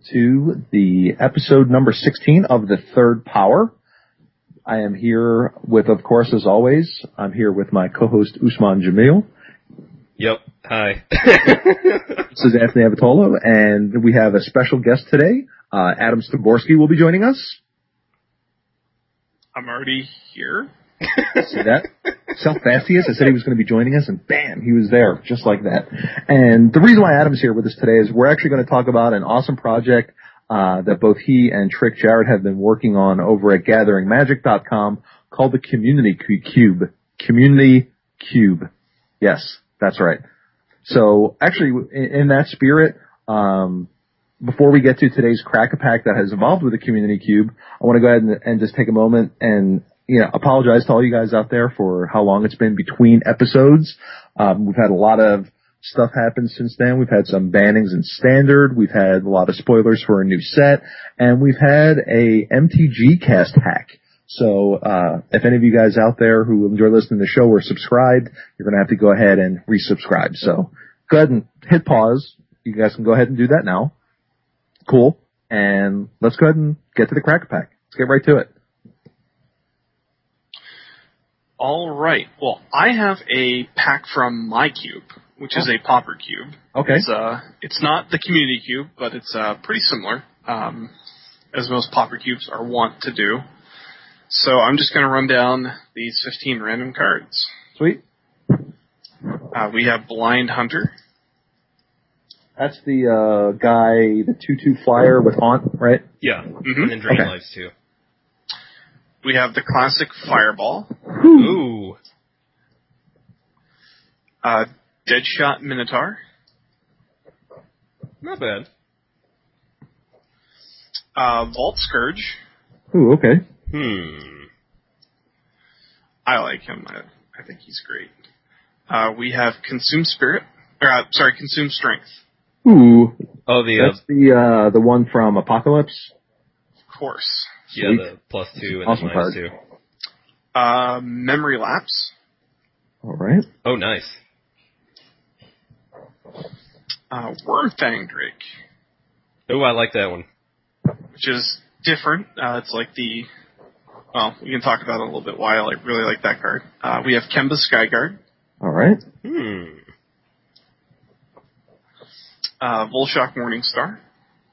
and welcome to the episode number 16 of the Third Power. I am here with, of course, as always, I'm here with my co-host Usman Jamil. Yep. Hi. this is Anthony Avitolo, and we have a special guest today. Uh, Adam Styborski will be joining us. I'm already here. See that? Is? I said he was going to be joining us, and bam, he was there, just like that. And the reason why Adam's here with us today is we're actually going to talk about an awesome project uh, that both he and Trick Jarrett have been working on over at GatheringMagic.com called the Community Cube. Community Cube. Yes, that's right. So actually, in, in that spirit, um, before we get to today's crack a pack that has evolved with the Community Cube, I want to go ahead and, and just take a moment and you know, apologize to all you guys out there for how long it's been between episodes. Um, we've had a lot of stuff happen since then. We've had some bannings in standard. We've had a lot of spoilers for a new set, and we've had a MTG cast hack. So, uh, if any of you guys out there who enjoy listening to the show or subscribed, you're gonna have to go ahead and resubscribe. So, go ahead and hit pause. You guys can go ahead and do that now. Cool. And let's go ahead and get to the crack pack. Let's get right to it. All right. Well, I have a pack from my cube, which is a pauper cube. Okay. It's uh, it's not the community cube, but it's uh, pretty similar, um, as most pauper cubes are wont to do. So I'm just going to run down these 15 random cards. Sweet. Uh, we have Blind Hunter. That's the uh, guy, the two-two flyer with haunt, right? Yeah. Mhm. And then Drain Okay. Lives too. We have the classic Fireball. Ooh. Uh, Deadshot Minotaur. Not bad. Uh, Vault Skirge. Ooh, okay. Hmm. I like him. I, I think he's great. Uh, we have Consume Spirit. Or, uh, sorry, Consume Strength. Ooh, Oh, the, uh, that's the uh, the one from Apocalypse. Of course. Yeah, the plus two and Awesome then minus card. two. Uh, Memory Lapse. All right. Oh, nice. Uh, Wormfang Drake, Oh, I like that one. which is different. Uh, it's like the, well, we can talk about it a little bit why I like, really like that card. Uh, we have Kemba Skyguard, All right. Hmm. uh, Vulshok Morningstar,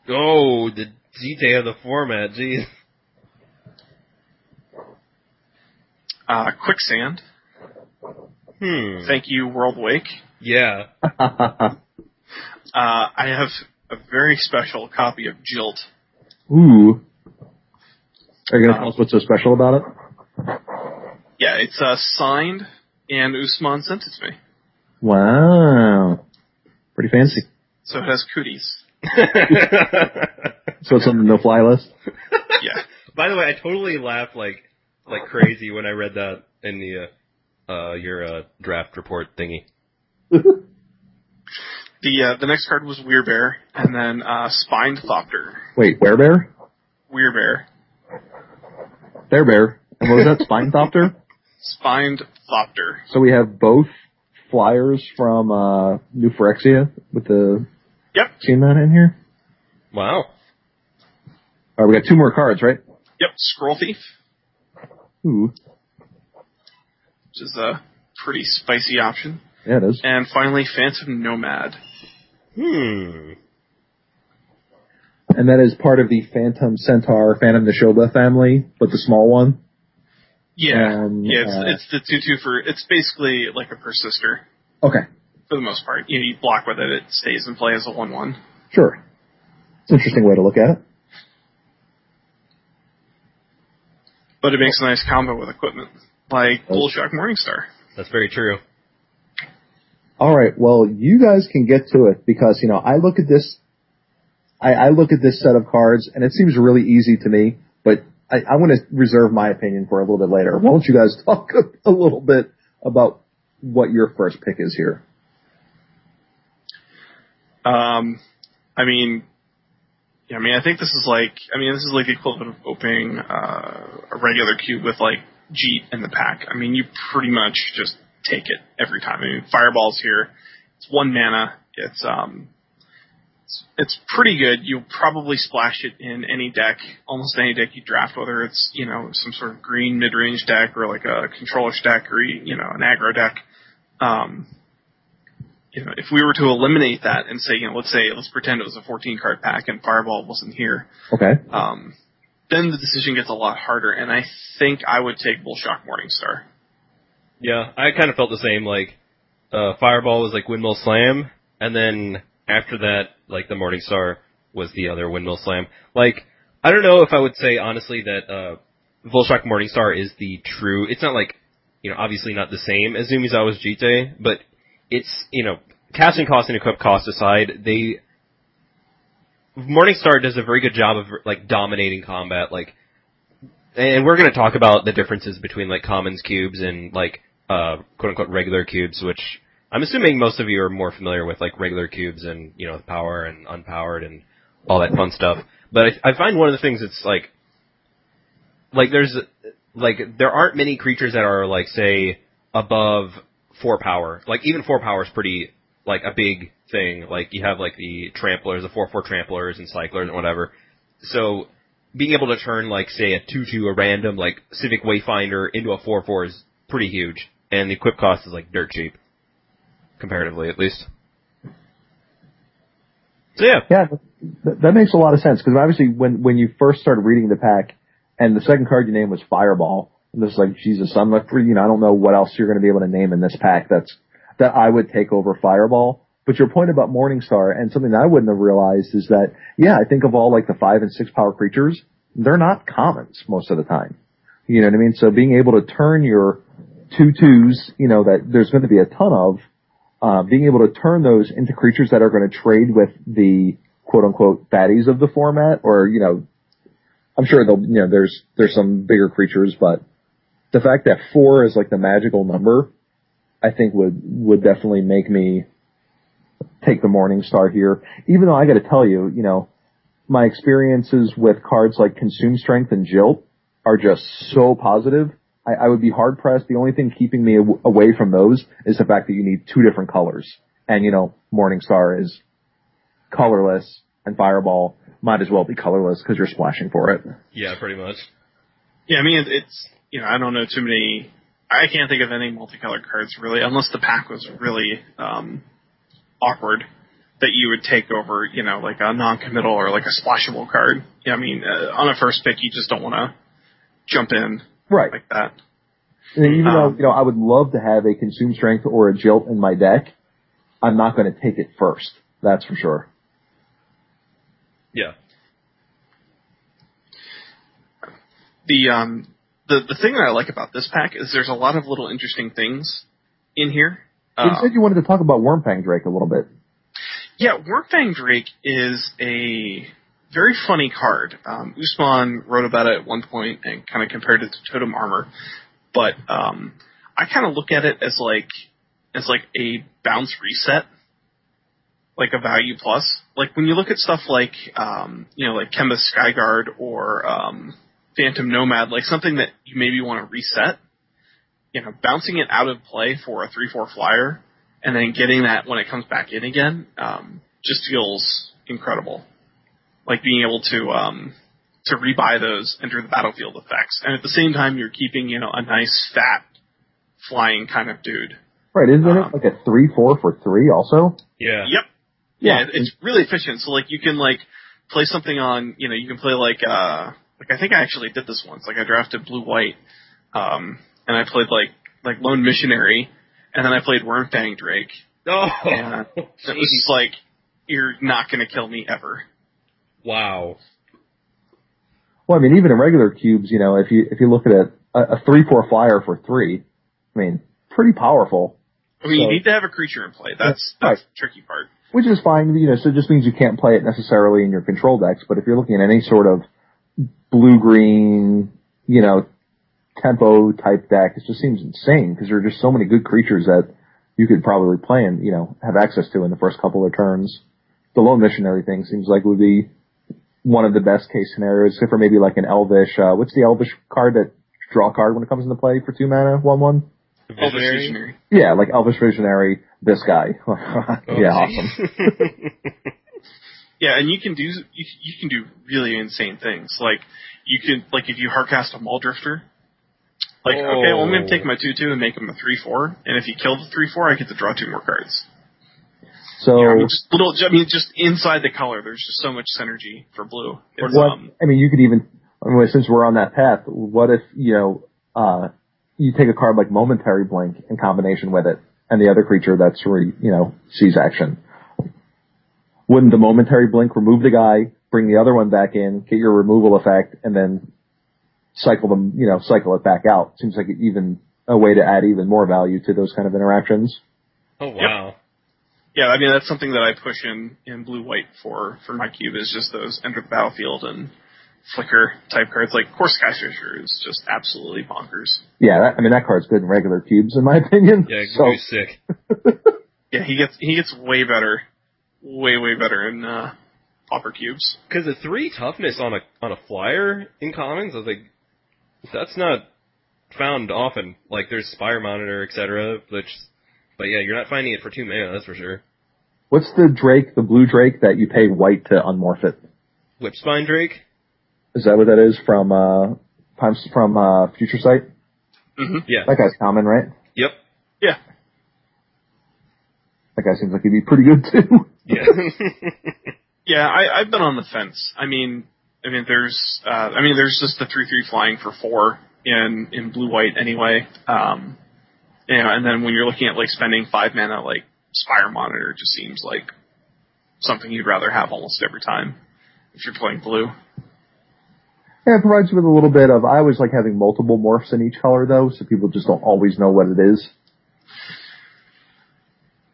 Oh, the detail of the format, jeez. Uh, Quicksand. Hmm. Thank you, Worldwake. Yeah. Uh, I have a very special copy of Jilt. Ooh. Are you gonna Uh, tell us what's so special about it? Yeah, it's uh, signed, and Usman sent it to me. Wow. Pretty fancy. So it has cooties. So it's on the no-fly list. Yeah. By the way, I totally laughed like like crazy when I read that in the uh, uh your uh, draft report thingy. The uh, the next card was Werebear, and then uh, Spined Thopter. Wait, Bear? Werebear. Bear Bear. And what was that? Spine Thopter? Spined Thopter. So we have both flyers from uh, New Phyrexia with the Yep. Seen that in here. Wow. All right, we got two more cards, right? Yep. Scroll Thief, Ooh, which is a pretty spicy option. yeah, it is. And finally, Phantom Nomad. Hmm. And that is part of the Phantom Centaur, Phantom Nishoba family, but the small one. Yeah. Um, yeah, it's, uh, it's the 2-2 for, it's basically like a persister, Okay, for the most part. You know, you block with it, it stays in play as a 1-1. sure. It's an interesting way to look at it. But it makes a nice combo with equipment, like. Vulshok Morningstar. That's very true. All right. Well, you guys can get to it because you know I look at this. I, I look at this set of cards and it seems really easy to me, but I, I want to reserve my opinion for a little bit later. Why don't you guys talk a, a little bit about what your first pick is here? Um, I mean, yeah, I mean, I think this is like, I mean, this is like the equivalent of opening uh, a regular cube with like Jitte in the pack. I mean, you pretty much just take it every time. I mean, Fireball's here. It's one mana. It's um, it's, it's pretty good. You'll probably splash it in any deck, almost any deck you draft, whether it's you know some sort of green mid range deck or like a controller deck or you know an aggro deck. Um, you know, if we were to eliminate that and say, you know, let's say let's pretend it was a 14 card pack and Fireball wasn't here. Okay. Um, then the decision gets a lot harder, and I think I would take Vulshok Morningstar. Yeah, I kind of felt the same. Like, uh, Fireball was like Windmill Slam, and then after that, like the Morningstar was the other Windmill Slam. Like, I don't know if I would say honestly that uh, Vulshok Morningstar is the true. It's not like, you know, obviously not the same as Umezawa's Jitte, but it's you know, casting cost and equip cost aside, they Morningstar does a very good job of like dominating combat. Like, and we're going to talk about the differences between like commons cubes and like uh, quote unquote regular cubes, which I'm assuming most of you are more familiar with like regular cubes and you know power and unpowered and all that fun stuff. But I, I find one of the things that's like like there's like there aren't many creatures that are like say above four power. Like even four power is pretty like a big thing. Like you have like the tramplers, the four four tramplers and cyclers and whatever. So being able to turn like say a two two a random like civic wayfinder into a four four is pretty huge, and the equip cost is like dirt cheap, comparatively at least. So yeah, Yeah, that, that makes a lot of sense because obviously when when you first started reading the pack, and the second card you named was Fireball, this is like Jesus, I'm like, you know, I don't know what else you're going to be able to name in this pack that's that I would take over Fireball. But your point about Morningstar and something that I wouldn't have realized is that, yeah, I think of all like the five and six power creatures, they're not commons most of the time. You know what I mean? So being able to turn your two twos, you know, that there's going to be a ton of, uh, being able to turn those into creatures that are going to trade with the quote unquote baddies of the format or, you know, I'm sure they'll, you know, there's, there's some bigger creatures, but the fact that four is like the magical number, I think would, would definitely make me take the Morning Star here. Even though I got to tell you, you know, my experiences with cards like Consume Strength and Jilt are just so positive. I, I would be hard pressed. The only thing keeping me aw- away from those is the fact that you need two different colors. And you know, Morning Star is colorless and Fireball might as well be colorless because you're splashing for it. yeah, pretty much. Yeah, I mean, it's, you know, I don't know too many, I can't think of any multicolored cards really, unless the pack was really, um, awkward that you would take over, you know, like a non-committal or like a splashable card. Yeah, I mean, uh, on a first pick, you just don't want to jump in Right. like that. And even Um, though, you know, I would love to have a Consume Strength or a Jilt in my deck, I'm not going to take it first. That's for sure. Yeah. The um the the thing that I like about this pack is there's a lot of little interesting things in here. you said you wanted to talk about Wormfang Drake a little bit. Yeah, Wormfang Drake is a very funny card. Um, Usman wrote about it at one point and kind of compared it to Totem Armor, but um, I kind of look at it as like as like a bounce reset, like a value plus. Like when you look at stuff like um, you know like Kemba Skyguard or um, Phantom Nomad, like something that you maybe want to reset. You know, bouncing it out of play for a three four flyer and then getting that when it comes back in again um, just feels incredible. Like being able to um, to rebuy those enter the battlefield effects, and at the same time you're keeping you know a nice fat flying kind of dude. Right, isn't Um, it like a 3-4 for 3 also? Yeah. Yep. Yeah, it's really efficient. So like you can like play something on you know you can play like uh like I think I actually did this once. Like I drafted blue white, um, and I played like like lone missionary, and then I played Wormfang Drake, Oh. and it was just like you're not gonna kill me ever. wow. Well, I mean, even in regular cubes, you know, if you, if you look at a, a 3-4 flyer for 3, I mean, pretty powerful. I mean, So- you need to have a creature in play. That's Yeah, that's the tricky part. Which is fine, you know, so it just means you can't play it necessarily in your control decks, but if you're looking at any sort of blue-green, you know, tempo type deck, it just seems insane because there are just so many good creatures that you could probably play and, you know, have access to in the first couple of turns. The lone missionary thing seems like would be one of the best case scenarios, except for maybe like an elvish, uh, what's the elvish card that draw card when it comes into play for two mana, one one? Elvish Visionary. Yeah, like elvish visionary, this guy. Oh, yeah, awesome. Yeah, and you can do you, you can do really insane things. Like you can like if you hardcast a Mulldrifter. Like okay, well I'm going to take my two two and make him a three four, and if you kill the three four, I get to draw two more cards. So You know, I mean, just little, I mean, just inside the color, there's just so much synergy for blue. It's, what um, I mean, you could even I mean, since we're on that path, what if you know uh, you take a card like Momentary Blink in combination with it, and the other creature that's re, you know sees action? Wouldn't the Momentary Blink remove the guy, bring the other one back in, get your removal effect, and then cycle them, you know, cycle it back out? Seems like even a way to add even more value to those kind of interactions. Oh wow. yeah, I mean that's something that I push in in blue white for for my cube is just those enter the battlefield and flicker type cards. Like Kor Skyfisher is just absolutely bonkers. Yeah, that, I mean that card's good in regular cubes, in my opinion. Yeah, so, sick. Yeah, he gets he gets way better, way way better in uh, Pauper cubes. Because the three toughness on a on a flyer in commons, I was like, that's not found often. Like there's Spire Monitor, etc. Which, but yeah, you're not finding it for two mana, that's for sure. What's the Drake, the blue Drake that you pay white to unmorph it? Whipspine Drake. Is that what that is from uh Times from uh Future Sight? Mm-hmm. Yeah. That guy's common, right? Yep. Yeah, That guy seems like he'd be pretty good too. Yeah. yeah. I, I've been on the fence. I mean, I mean, there's uh, I mean, there's just the three three flying for four in in blue white anyway. Um, you know, and then when you're looking at like spending five mana, like Spire Monitor just seems like something you'd rather have almost every time if you're playing blue. yeah, it provides you with a little bit of I always like having multiple morphs in each color though, so people just don't always know what it is.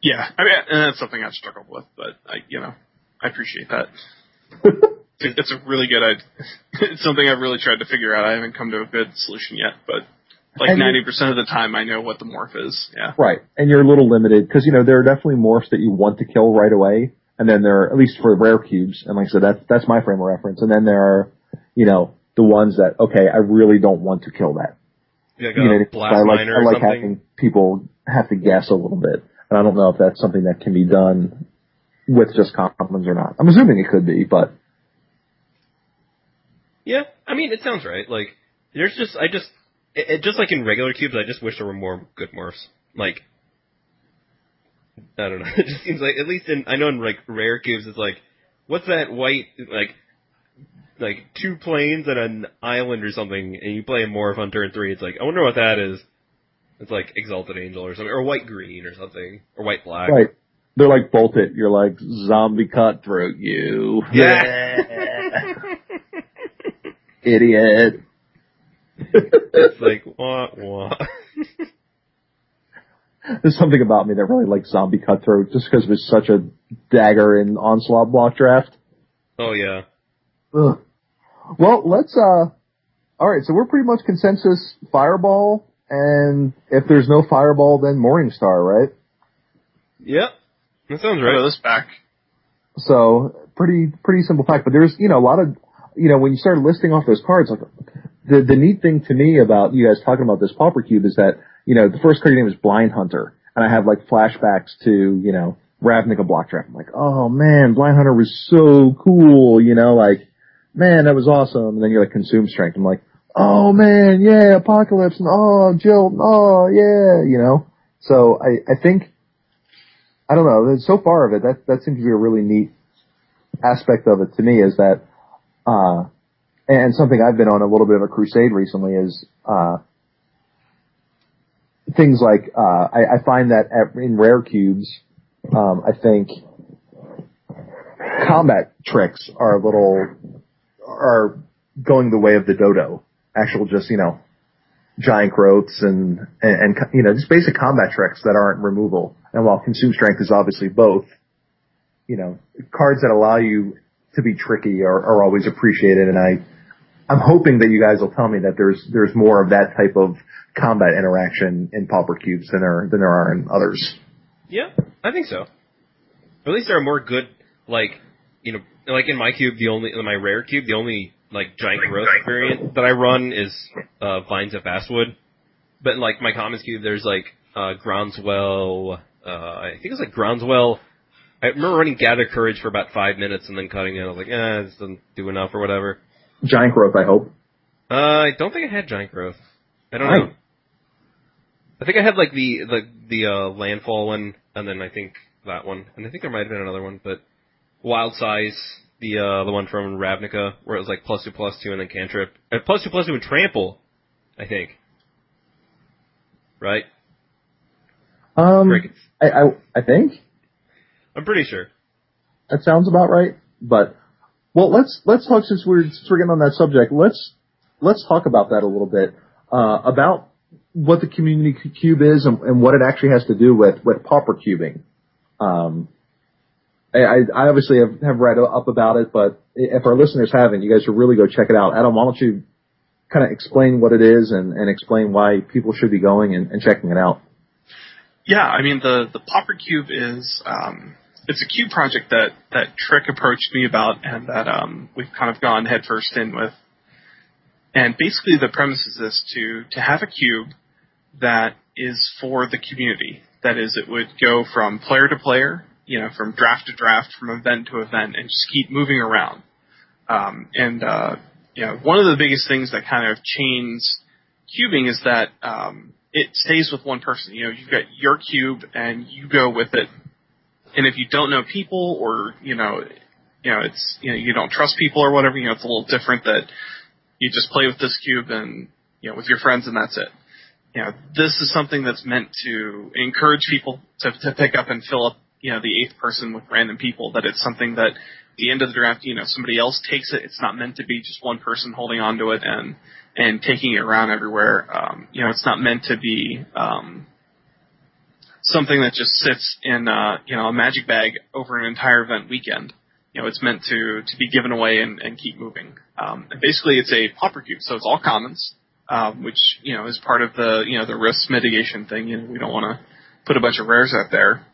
Yeah, I mean, and that's something I've struggled with, but I, you know, I appreciate that. It's it's a really good. idea. It's something I've really tried to figure out. I haven't come to a good solution yet, but like And ninety percent of the time, I know what the morph is. Yeah. Right. And you're a little limited because, you know, there are definitely morphs that you want to kill right away. And then there are, at least for rare cubes, and like I said, that's, that's my frame of reference. And then there are, you know, the ones that, okay, I really don't want to kill that. like You know, a blast I like, miner I like something. having people have to guess a little bit. And I don't know if that's something that can be done with just commons or not. I'm assuming it could be, but Yeah, I mean, it sounds right. Like, there's just, I just, it, it, just like in regular cubes, I just wish there were more good morphs. Like, I don't know. It just seems like, at least in, I know in like rare cubes, it's like, what's that white, like, like two planes and an island or something, and you play a morph on turn three. It's like, I wonder what that is. It's like Exalted Angel or something, or white green or something, or white black. right. They're like bolted. You're like zombie cutthroat, you. Yeah. Idiot. it's like, wah, wah. There's something about me that really likes zombie cutthroat just because it's such a dagger in onslaught block draft. oh yeah. Ugh. Well, let's, uh, alright, so we're pretty much consensus fireball, and if there's no fireball, then Morningstar, right? Yep. That sounds Right. right. this back. So, pretty, pretty simple fact, but there's, you know, a lot of, you know, when you start listing off those cards, like, the, the neat thing to me about you guys talking about this Pauper Cube is that, you know, the first card name is Blind Hunter, and I have like flashbacks to, you know, Ravnica block draft. I'm like, oh man, Blind Hunter was so cool, you know, like, man, that was awesome. And then you're like, consume strength. I'm like, oh man, yeah, Apocalypse, and oh, Jill, oh yeah, you know. So I, I think, I don't know, so far of it, that, that seems to be a really neat aspect of it to me is that, uh, and something I've been on a little bit of a crusade recently is, uh, things like, uh, I, I find that at, in rare cubes, um, I think combat tricks are a little, are going the way of the dodo. Actual just, you know, giant growths and, and, and, you know, just basic combat tricks that aren't removal. And while consume strength is obviously both, you know, cards that allow you to be tricky are, are always appreciated. And I, I'm hoping that you guys will tell me that there's, there's more of that type of combat interaction in Pauper Cubes than there, than there are in others. Yeah, I think so. Or at least there are more good, like, you know, like in my cube, the only, in my rare cube, the only, like, giant growth variant that I run is, uh, Vines of Vastwood. But in, like, my commons cube, there's, like, uh, Groundswell, uh, I think it's like Groundswell, I remember running Gather Courage for about five minutes and then cutting it. I was like, eh, this doesn't do enough or whatever. Giant growth, I hope. Uh, I don't think I had Giant Growth. I don't know. I think I had like the the the uh, landfall one, and then I think that one, and I think there might have been another one, but Wild Size, the uh, the one from Ravnica, where it was like plus two plus two and then cantrip, uh, plus two plus two and trample, I think. Right? Um, Crickets. I, I I think I'm pretty sure. that sounds about right. But well, let's let's talk since we're since we're getting on that subject. Let's let's talk about that a little bit uh, about what the community cube is and, and what it actually has to do with with pauper cubing. Um, I, I obviously have, have read up about it, but if our listeners haven't, you guys should really go check it out. Adam, why don't you kind of explain what it is and, and explain why people should be going and, and checking it out? Yeah, I mean the the Pauper Cube is um, it's a cube project that that Trick approached me about, and that um, we've kind of gone headfirst in with. And basically, the premise is this: to to have a cube that is for the community. That is, it would go from player to player, you know, from draft to draft, from event to event, and just keep moving around. Um, and uh, you know, one of the biggest things that kind of chains cubing is that um, it stays with one person. You know, you've got your cube and you go with it. And if you don't know people or, you know, you know, it's, you know, you don't trust people or whatever, you know, it's a little different that you just play with this cube and, you know, with your friends and that's it. You know, this is something that's meant to encourage people to, to pick up and fill up, you know, the eighth person with random people, that it's something that at the end of the draft, you know, somebody else takes it. It's not meant to be just one person holding on to it and, and taking it around everywhere. Um, you know, it's not meant to be um, something that just sits in uh, you know a magic bag over an entire event weekend. You know, it's meant to to be given away and, and keep moving. Um, and basically, it's a pauper cube, so it's all commons, um, which you know is part of the you know the risk mitigation thing. You know, we don't want to put a bunch of rares out there.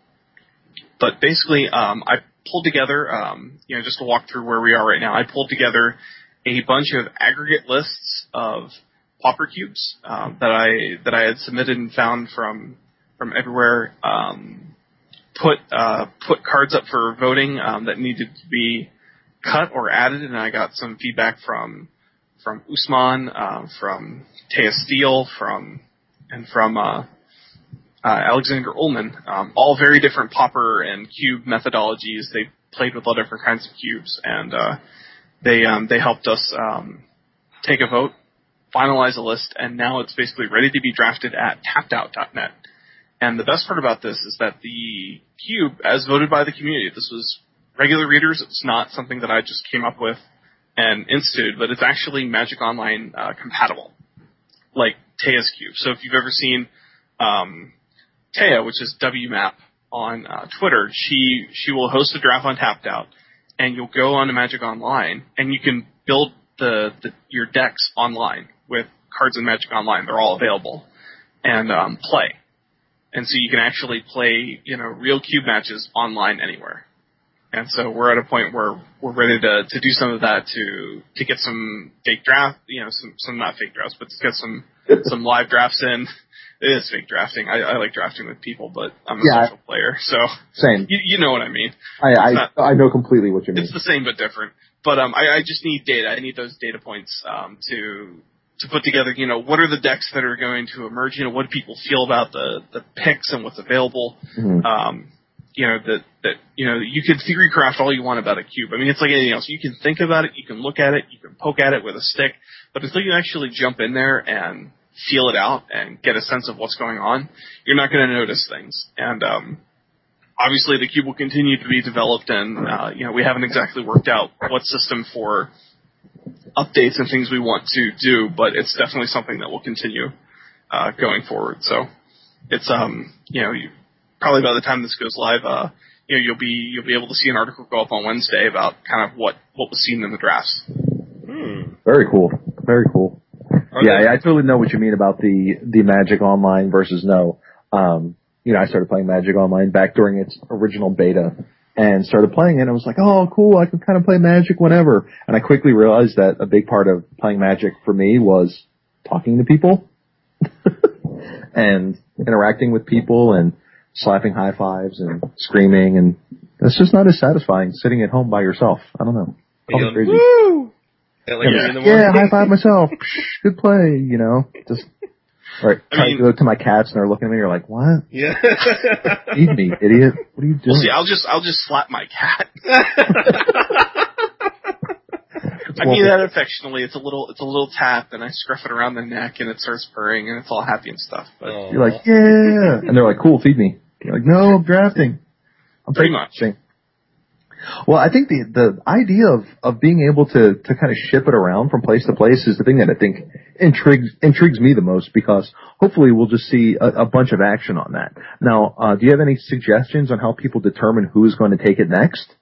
But basically, um, I pulled together, um, you know, just to walk through where we are right now. I pulled together a bunch of aggregate lists of pauper cubes um, that I that I had submitted and found from from everywhere. Um, put uh, put cards up for voting um, that needed to be cut or added, and I got some feedback from from Usman, uh, from Taya Steele, from and from uh, uh, Alexander Ullman. Um, all very different pauper and cube methodologies. They played with all different kinds of cubes, and uh, they um, they helped us um, take a vote, finalize a list, and now it's basically ready to be drafted at tappedout.net. And the best part about this is that the cube, as voted by the community, this was regular readers. It's not something that I just came up with and instituted, but it's actually Magic Online uh, compatible, like Taya's cube. So if you've ever seen um, Taya, which is WMAP on uh, Twitter, she she will host a draft on Tapped Out, and you'll go on to Magic Online, and you can build the, the your decks online with cards in Magic Online. They're all available, and um, play. And so you can actually play, you know, real cube matches online anywhere. And so we're at a point where we're ready to, to do some of that to to get some fake draft, you know, some some not fake drafts, but to get some some live drafts in. It is fake drafting. I, I like drafting with people, but I'm a Yeah. social player, so Same. you, you know what I mean. I I, not- I know completely what you mean. It's the same but different. But um, I, I just need data. I need those data points um, to to put together. You know, what are the decks that are going to emerge? You know, what do people feel about the the picks and what's available? Mhm. Um, you know that that you know you can theory craft all you want about a cube. I mean, it's like anything else. You can think about it, you can look at it, you can poke at it with a stick, but until you actually jump in there and feel it out and get a sense of what's going on, you're not going to notice things. And um, obviously, the cube will continue to be developed, and uh, you know we haven't exactly worked out what system for updates and things we want to do, but it's definitely something that will continue uh, going forward. So it's um you know you, probably by the time this goes live, uh, you know you'll be you'll be able to see an article go up on Wednesday about kind of what what was seen in the drafts. Hmm. Very cool. Very cool. Yeah, they- I totally know what you mean about the the Magic Online versus no. Um, you know, I started playing Magic Online back during its original beta and started playing it. and I was like, oh, cool, I can kind of play Magic whenever. And I quickly realized that a big part of playing Magic for me was talking to people and interacting with people and slapping high fives and screaming and It's just not as satisfying sitting at home by yourself. I don't know. Call me crazy. Woo! At like Yeah, three yeah, high five myself. Psh, Good play, you know. Just right. I Try mean- to go to my cats and they're looking at me. You're like, what? Yeah. Feed me, idiot. What are you doing? Well, see, I'll just I'll just slap my cat. I mean that affectionately. It's a little it's a little tap, and I scruff it around the neck, and it starts purring, and it's all happy and stuff. But Aw. You're like, yeah, and they're like, cool, feed me. You're like, no, I'm drafting. I'm Pretty drafting. Well, I think the the idea of of being able to to kind of ship it around from place to place is the thing that I think intrigues intrigues me the most because hopefully we'll just see a, a bunch of action on that. Now, uh, do you have any suggestions on how people determine who's going to take it next?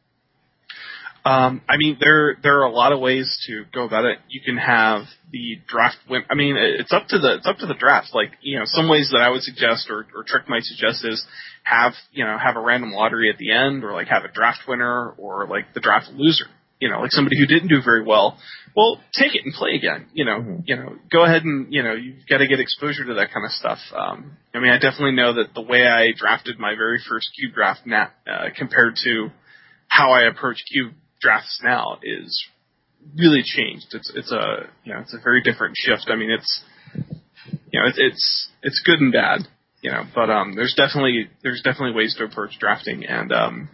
Um, I mean, there there are a lot of ways to go about it. You can have the draft win. I mean, it's up to the it's up to the draft. Like you know, some ways that I would suggest or, or Trick might suggest is have you know have a random lottery at the end, or like have a draft winner, or like the draft loser. You know, like somebody who didn't do very well. Well, take it and play again. You know, Mhm. you know, go ahead and you know you've got to get exposure to that kind of stuff. Um, I mean, I definitely know that the way I drafted my very first cube draft now uh, compared to how I approach cube drafts now is really changed. It's it's a you know it's a very different shift. I mean it's you know it's it's it's good and bad. You know, but um there's definitely there's definitely ways to approach drafting and um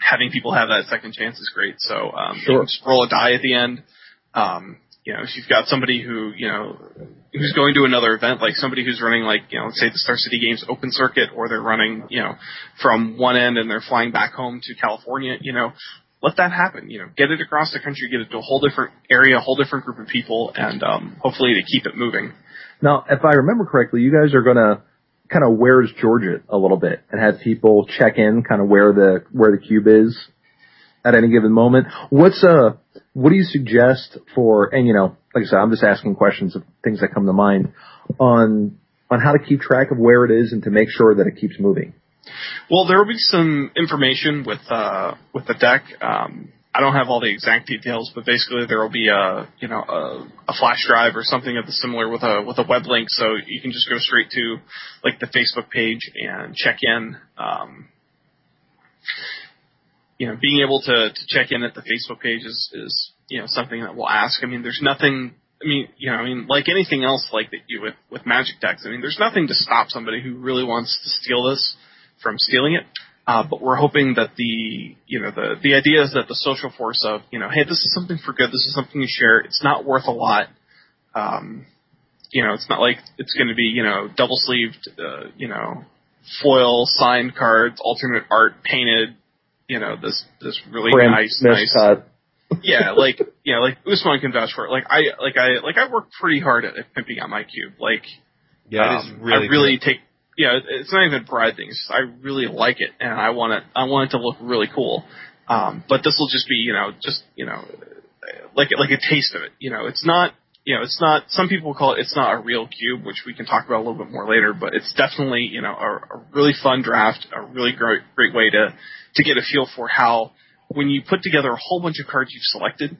having people have that second chance is great. So um you Sure. can just roll a die at the end. Um you know, if you've got somebody who, you know, who's going to another event, like somebody who's running like, you know, say the Star City Games open circuit or they're running, you know, from one end and they're flying back home to California, you know, let that happen. You know, get it across the country, get it to a whole different area, a whole different group of people, and um, hopefully to keep it moving. Now, if I remember correctly, you guys are going to kind of where's Georgia a little bit and have people check in kind of where the where the cube is at any given moment. What's uh what do you suggest for and you know, like I said, I'm just asking questions of things that come to mind on on how to keep track of where it is and to make sure that it keeps moving. Well, there will be some information with uh, with the deck. Um, I don't have all the exact details, but basically there will be a you know a, a flash drive or something of the similar with a with a web link, so you can just go straight to like the Facebook page and check in. Um, you know, being able to to check in at the Facebook page is is you know something that we'll ask. I mean, there's nothing. I mean, you know, I mean, like anything else, like that you with with magic decks. I mean, there's nothing to stop somebody who really wants to steal this from stealing it. Uh, but we're hoping that the, you know, the, the idea is that the social force of, you know, hey, this is something for good, this is something you share, it's not worth a lot. Um, you know, it's not like it's going to be, you know, double sleeved, uh, you know, foil signed cards, alternate art painted, you know, this, this really Print, nice, nice, miscut. yeah, like yeah, like Usman can vouch for it. Like I like I like I work pretty hard at, at pimping out my cube. Like Yeah, it is um, really I really good. take yeah, it- it's not even a pride thing. Just I really like it and I want it I want it to look really cool. Um but this will just be, you know, just, you know, like like a taste of it. You know, it's not you know, it's not some people call it it's not a real cube, which we can talk about a little bit more later, but it's definitely, you know, a, a really fun draft, a really great great way to to get a feel for how when you put together a whole bunch of cards you've selected,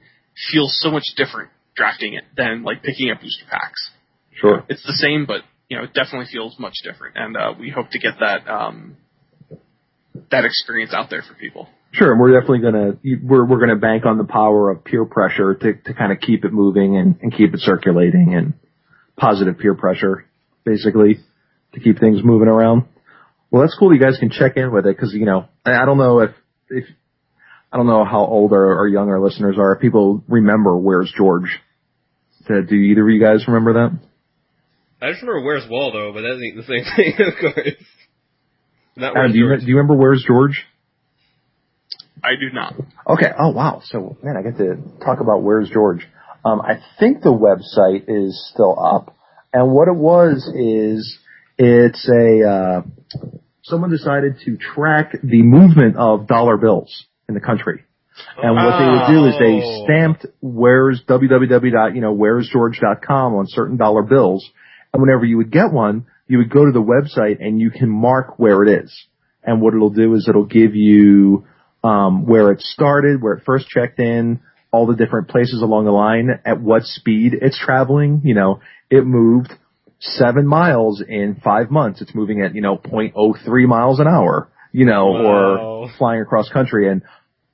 feels so much different drafting it than like picking up booster packs. Sure. It's the same, but you know, it definitely feels much different, and uh, we hope to get that um, that experience out there for people. Sure, and we're definitely gonna we're we're gonna bank on the power of peer pressure to to kind of keep it moving and, and keep it circulating and positive peer pressure, basically, to keep things moving around. Well, that's cool. You guys can check in with it because you know I I don't know if if I don't know how old or, or young our listeners are. If people remember Where's George? Do do either of you guys remember that? I just remember Where's Waldo, but that ain't the same thing, of course. Not Adam, Where's do you George. do you remember Where's George? I do not. Okay. Oh wow. So man, I get to talk about Where's George. Um, I think the website is still up, and what it was is it's a uh, someone decided to track the movement of dollar bills in the country. And what they would do is they Oh. stamped where's www. you know where's george.com on certain dollar bills, and whenever you would get one, you would go to the website and you can mark where it is. And what it'll do is it'll give you um, where it started, where it first checked in, all the different places along the line, at what speed it's traveling. You know, it moved seven miles in five months. It's moving at, you know, 0.03 miles an hour. you know, Wow. or flying across country and,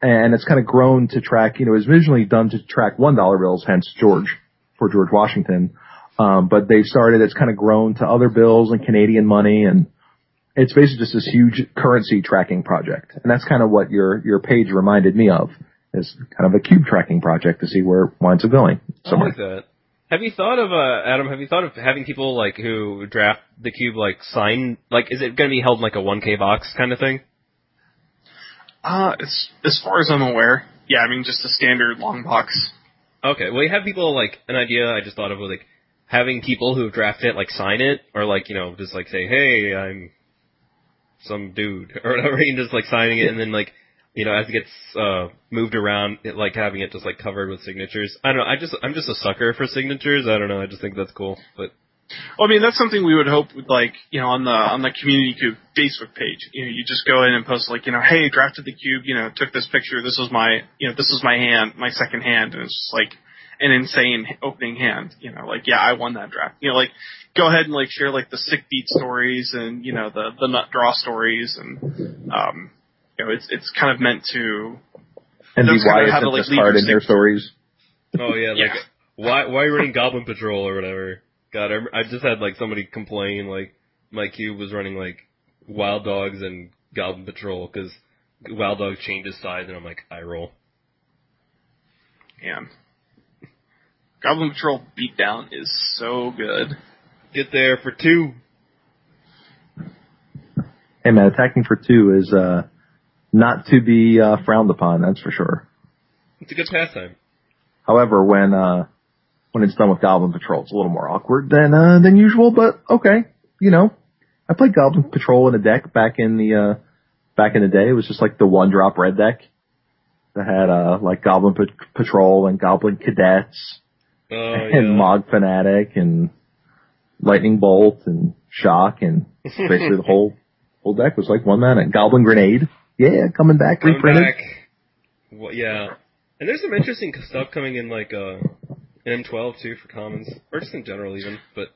and it's kind of grown to track, you know, it was originally done to track one dollar bills, hence George, for George Washington. Um, but they've started, it's kind of grown to other bills and Canadian money and it's basically just this huge currency tracking project. And that's kind of what your, your page reminded me of is kind of a cube tracking project to see where it winds up going. I like that. Have you thought of uh, Adam? Have you thought of having people like who draft the cube like sign? Like, is it going to be held in like a 1K box kind of thing? Uh, as as far as I'm aware, yeah, I mean just a standard long box. Okay, well, you have people like an idea I just thought of like having people who have drafted it like sign it or like you know just like say, hey, I'm some dude or whatever, and just like signing it, and then like you know as it gets uh moved around, it, like having it just like covered with signatures. I don't know. I just I'm just a sucker for signatures. I don't know. I just think that's cool, but. Well, I mean that's something we would hope like you know on the on the community cube Facebook page. You know, you just go in and post like you know, hey, drafted the cube. You know, took this picture. This was my you know this was my hand, my second hand, and it's just like an insane opening hand. You know, like yeah, I won that draft. You know, like go ahead and like share like the sick beat stories and you know the the nut draw stories and um you know it's it's kind of meant to And Those be kind of Wyatt have and like, just leave card your in their stories. Oh yeah, like Yeah. why why are you running Goblin Patrol or whatever? God, I, I just had like somebody complain like my cube was running like Wild Dogs and Goblin Patrol because Wild Dogs changes size, and I'm like I roll. man. Goblin Patrol Beatdown is so good. Get there for two. Hey man, attacking for two is uh not to be uh, frowned upon. That's for sure. It's a good pastime. However, when uh when it's done with Goblin Patrol, it's a little more awkward than uh than usual. But okay, you know, I played Goblin Patrol in a deck back in the uh back in the day. It was just like the one drop red deck that had uh like Goblin Pat- Patrol and Goblin Cadets Oh and yeah. Mog Fanatic and Lightning Bolt and Shock and basically the whole whole deck was like one mana. Goblin Grenade, yeah, coming back, Coming reprinted. back. Well, yeah, and there's some interesting stuff coming in like uh in M12 too for commons or just in general even. But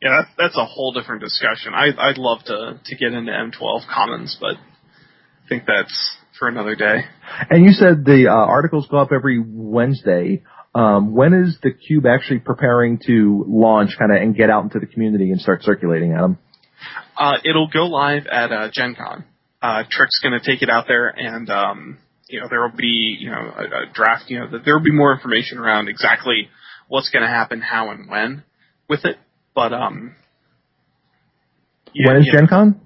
Yeah, that's that's a whole different discussion. I I'd love to to get into M12 Commons, but I think that's for another day. And you said the uh, articles go up every Wednesday. Um, when is the cube actually preparing to launch, kind of, and get out into the community and start circulating, Adam? Uh, it'll go live at uh, Gen Con. Uh, Trick's going to take it out there, and um, you know there will be you know a, a draft. You know that there will be more information around exactly what's going to happen, how and when with it. But um, yeah, when is. Gen Con?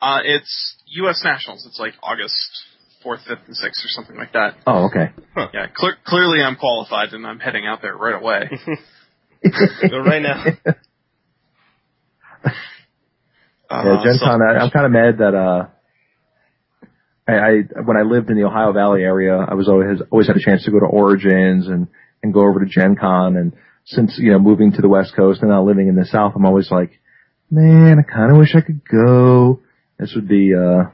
Uh, it's U.S. Nationals. It's like August fourth, fifth, and sixth, or something like that. Oh, okay. Yeah, cle clearly I'm qualified, and I'm heading out there right away. Go right now. Uh, Yeah, Gen so- Con, I, I'm kind of mad that, uh, I, I, when I lived in the Ohio Valley area, I was always, always had a chance to go to Origins and, and go over to Gen Con. And since, you know, moving to the West Coast and now living in the South, I'm always like, man, I kind of wish I could go. This would be, uh,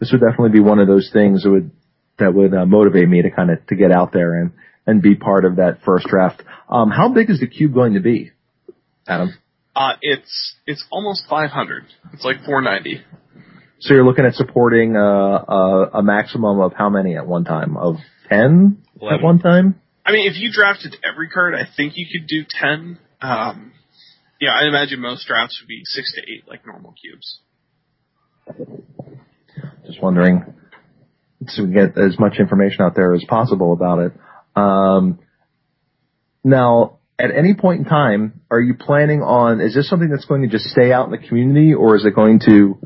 this would definitely be one of those things that would, that would uh, motivate me to kind of, to get out there and, and be part of that first draft. Um, how big is the cube going to be, Adam? Uh, it's it's almost 500. It's like 490. So you're looking at supporting uh, a, a maximum of how many at one time? Of ten at one time? I mean, if you drafted every card, I think you could do 10. Um, yeah, I imagine most drafts would be six to eight, like normal cubes. Just wondering so we get as much information out there as possible about it. Um, now, at any point in time, are you planning on? Is this something that's going to just stay out in the community, or is it going to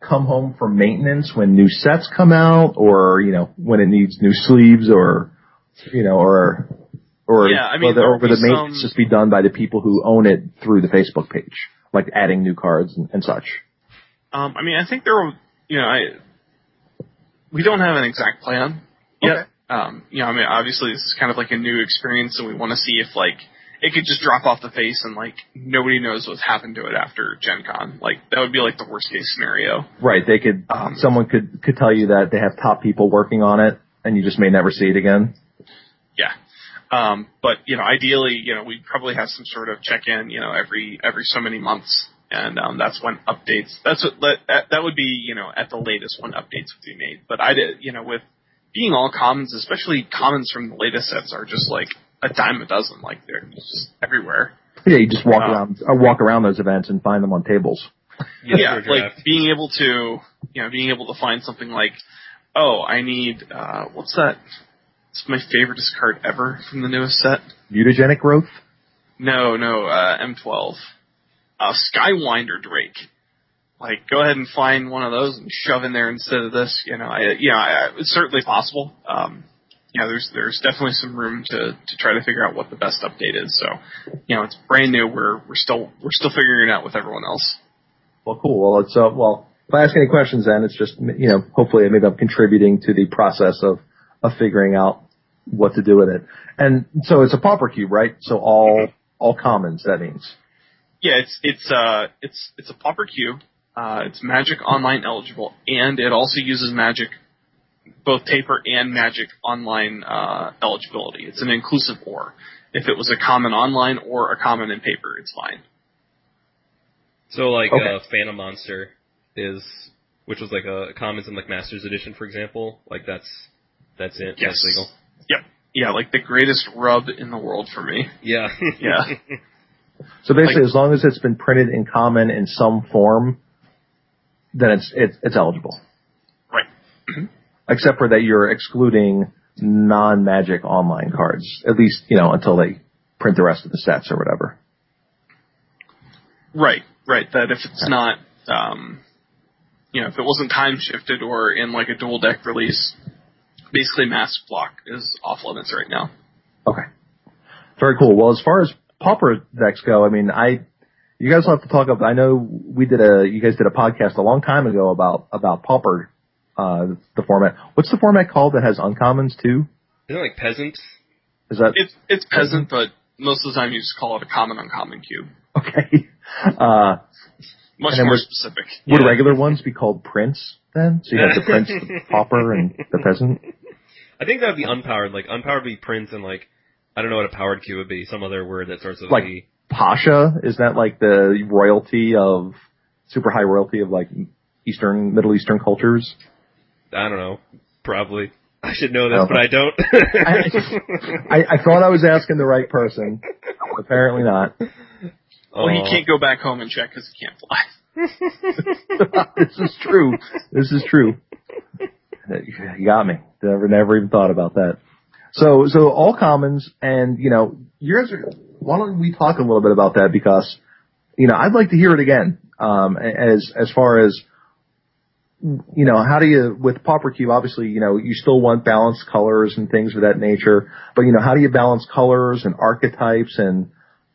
come home for maintenance when new sets come out, or you know when it needs new sleeves, or you know, or or Yeah, I mean, the, or will the maintenance some- just be done by the people who own it through the Facebook page, like adding new cards and, and such? Um, I mean, I think there will, you know, I we don't have an exact plan yet. Okay. Um, you know, I mean, obviously this is kind of like a new experience, and we want to see if like it could just drop off the face and like nobody knows what's happened to it after Gen Con. Like that would be like the worst case scenario. Right. They could, Um, someone could, could tell you that they have top people working on it and you just may never see it again. Yeah. Um, but you know, ideally, you know, we'd probably have some sort of check in, you know, every every so many months and um, that's when updates. That's what that, that would be, you know, at the latest when updates would be made. But I did, you know, with being all commons, especially commons from the latest sets, are just like a dime a dozen. Like they're just everywhere. Yeah, you just walk Wow. around, uh, walk around those events and find them on tables. yeah, for like being able to, you know, being able to find something like, oh, I need, uh, what's that? It's my favorite card ever from the newest set. Mutagenic growth. No, no, uh, M12. Uh, Skywinder Drake. Like, go ahead and find one of those and shove in there instead of this. You know, I, you know, I, it's certainly possible. Um, you know, there's there's definitely some room to to try to figure out what the best update is. So, you know, it's brand new. We're we're still we're still figuring it out with everyone else. Well, cool. Well, it's uh, well. If I ask any questions, then it's just you know, hopefully maybe I'm contributing to the process of of figuring out what to do with it. And so it's a pauper cube, right? So all all commons. That means. Yeah, it's it's uh it's it's a pauper cube. Uh, it's Magic Online eligible, and it also uses Magic, both paper and Magic Online uh, eligibility. It's an inclusive or. If it was a common online or a common in paper, it's fine. So like Okay. uh, Phantom Monster is, which was like a commons in like Masters Edition, for example. Like that's that's it. Yes. That's legal. Yep. Yeah, like the greatest rub in the world for me. Yeah. Yeah. So basically, Like- as long as it's been printed in common in some form, then it's it's, it's eligible. Right. Except for that you're excluding non-magic online cards, at least you know until they print the rest of the sets or whatever. Right. Right. That if it's not, um, you know, if it wasn't time shifted or in like a dual deck release, basically Masques Block is off limits right now. Okay. Very cool. Well, as far as pauper decks go, I mean, I, you guys will have to talk about, I know we did a, you guys did a podcast a long time ago about, about pauper, uh, the format. What's the format called that has uncommons too? Isn't it like peasant? Is that, It's it's peasant, but most of the time you just call it a common uncommon cube. okay. Uh, Much more specific. would Yeah. regular ones be called prince then? So you have the prince, the pauper, and the peasant? I think that would be unpowered. Like unpowered would be prince, and like I don't know what a powered cube would be. Some other word that starts with Like- a. Pasha, is that like the royalty of, super high royalty of like Eastern, Middle Eastern cultures? I don't know. Probably. I should know this, Oh. but I don't. I, I thought I was asking the right person. Apparently not. Well, he can't go back home and check because he can't fly. this is true. This is true. You got me. Never, never even thought about that. So, so all commons, and you know, you guys are. Why don't we talk a little bit about that? Because, you know, I'd like to hear it again. Um, as as far as, you know, how do you with Pauper Cube? Obviously, you know, you still want balanced colors and things of that nature. But you know, how do you balance colors and archetypes? And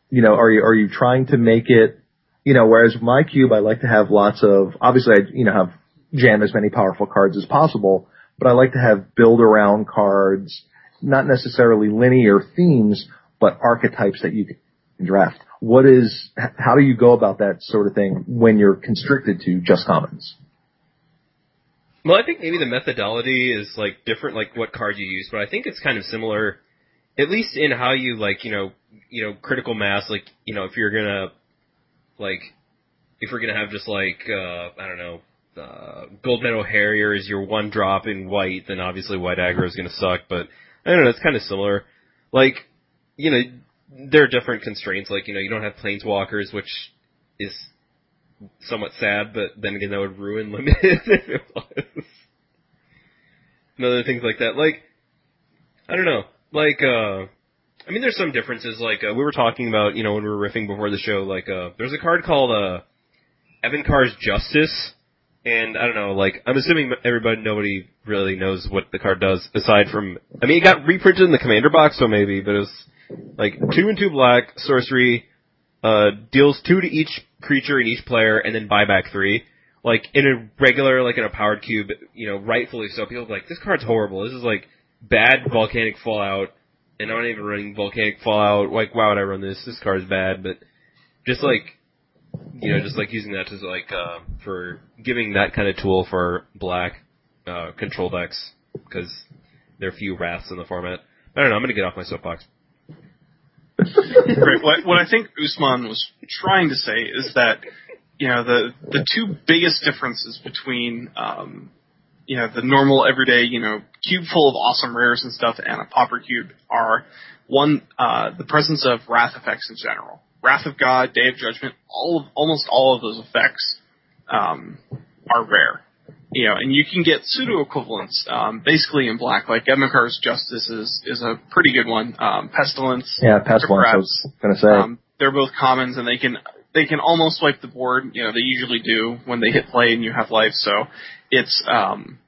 you know, are you are you trying to make it you know, whereas my cube, I like to have lots of, obviously I, you know, have jam as many powerful cards as possible, but I like to have build around cards, not necessarily linear themes, but archetypes that you can draft. What is, how do you go about that sort of thing when you're constricted to just commons? Well, I think maybe the methodology is like different, like what card you use, but I think it's kind of similar, at least in how you like, you know, you know, critical mass. Like, you know, if you're gonna, like, if you're gonna have just like, uh, I don't know, uh, Goldmeadow Harrier is your one drop in white, then obviously white aggro is gonna suck. But I don't know, it's kind of similar. Like, you know, there are different constraints. Like, you know, you don't have planeswalkers, which is somewhat sad, but then again, that would ruin limited if it was. And other things like that. Like, I don't know. Like, uh, I mean, there's some differences. Like, uh, we were talking about, you know, when we were riffing before the show, like, uh, there's a card called, uh, Evincar's Justice. And I don't know, like, I'm assuming everybody, nobody really knows what the card does aside from, I mean, it got reprinted in the commander box, so maybe, but it was like two and two black, sorcery, uh, deals two to each creature and each player, and then buy back three. Like in a regular, like in a powered cube, you know, rightfully so. People are like, this card's horrible. This is like bad volcanic fallout, and I'm not even running volcanic fallout. Like, why would I run this? This card's bad. But just like, you know, just like using that as like uh, for giving that kind of tool for black uh, control decks because there are few wraths in the format. I don't know. I'm gonna get off my soapbox. Right. What, what I think Usman was trying to say is that you know the the two biggest differences between um, you know the normal everyday you know cube full of awesome rares and stuff and a pauper cube are one uh, the presence of wrath effects in general. Wrath of God, Day of Judgment, all of, almost all of those effects um, are rare. You know, and you can get pseudo equivalents um, basically in black. Like Evincar's Justice is is a pretty good one. Um, Pestilence, Yeah, pestilence. I was gonna say. um, they're both commons, and they can they can almost wipe the board. You know, they usually do when they hit play and you have life. So it's um,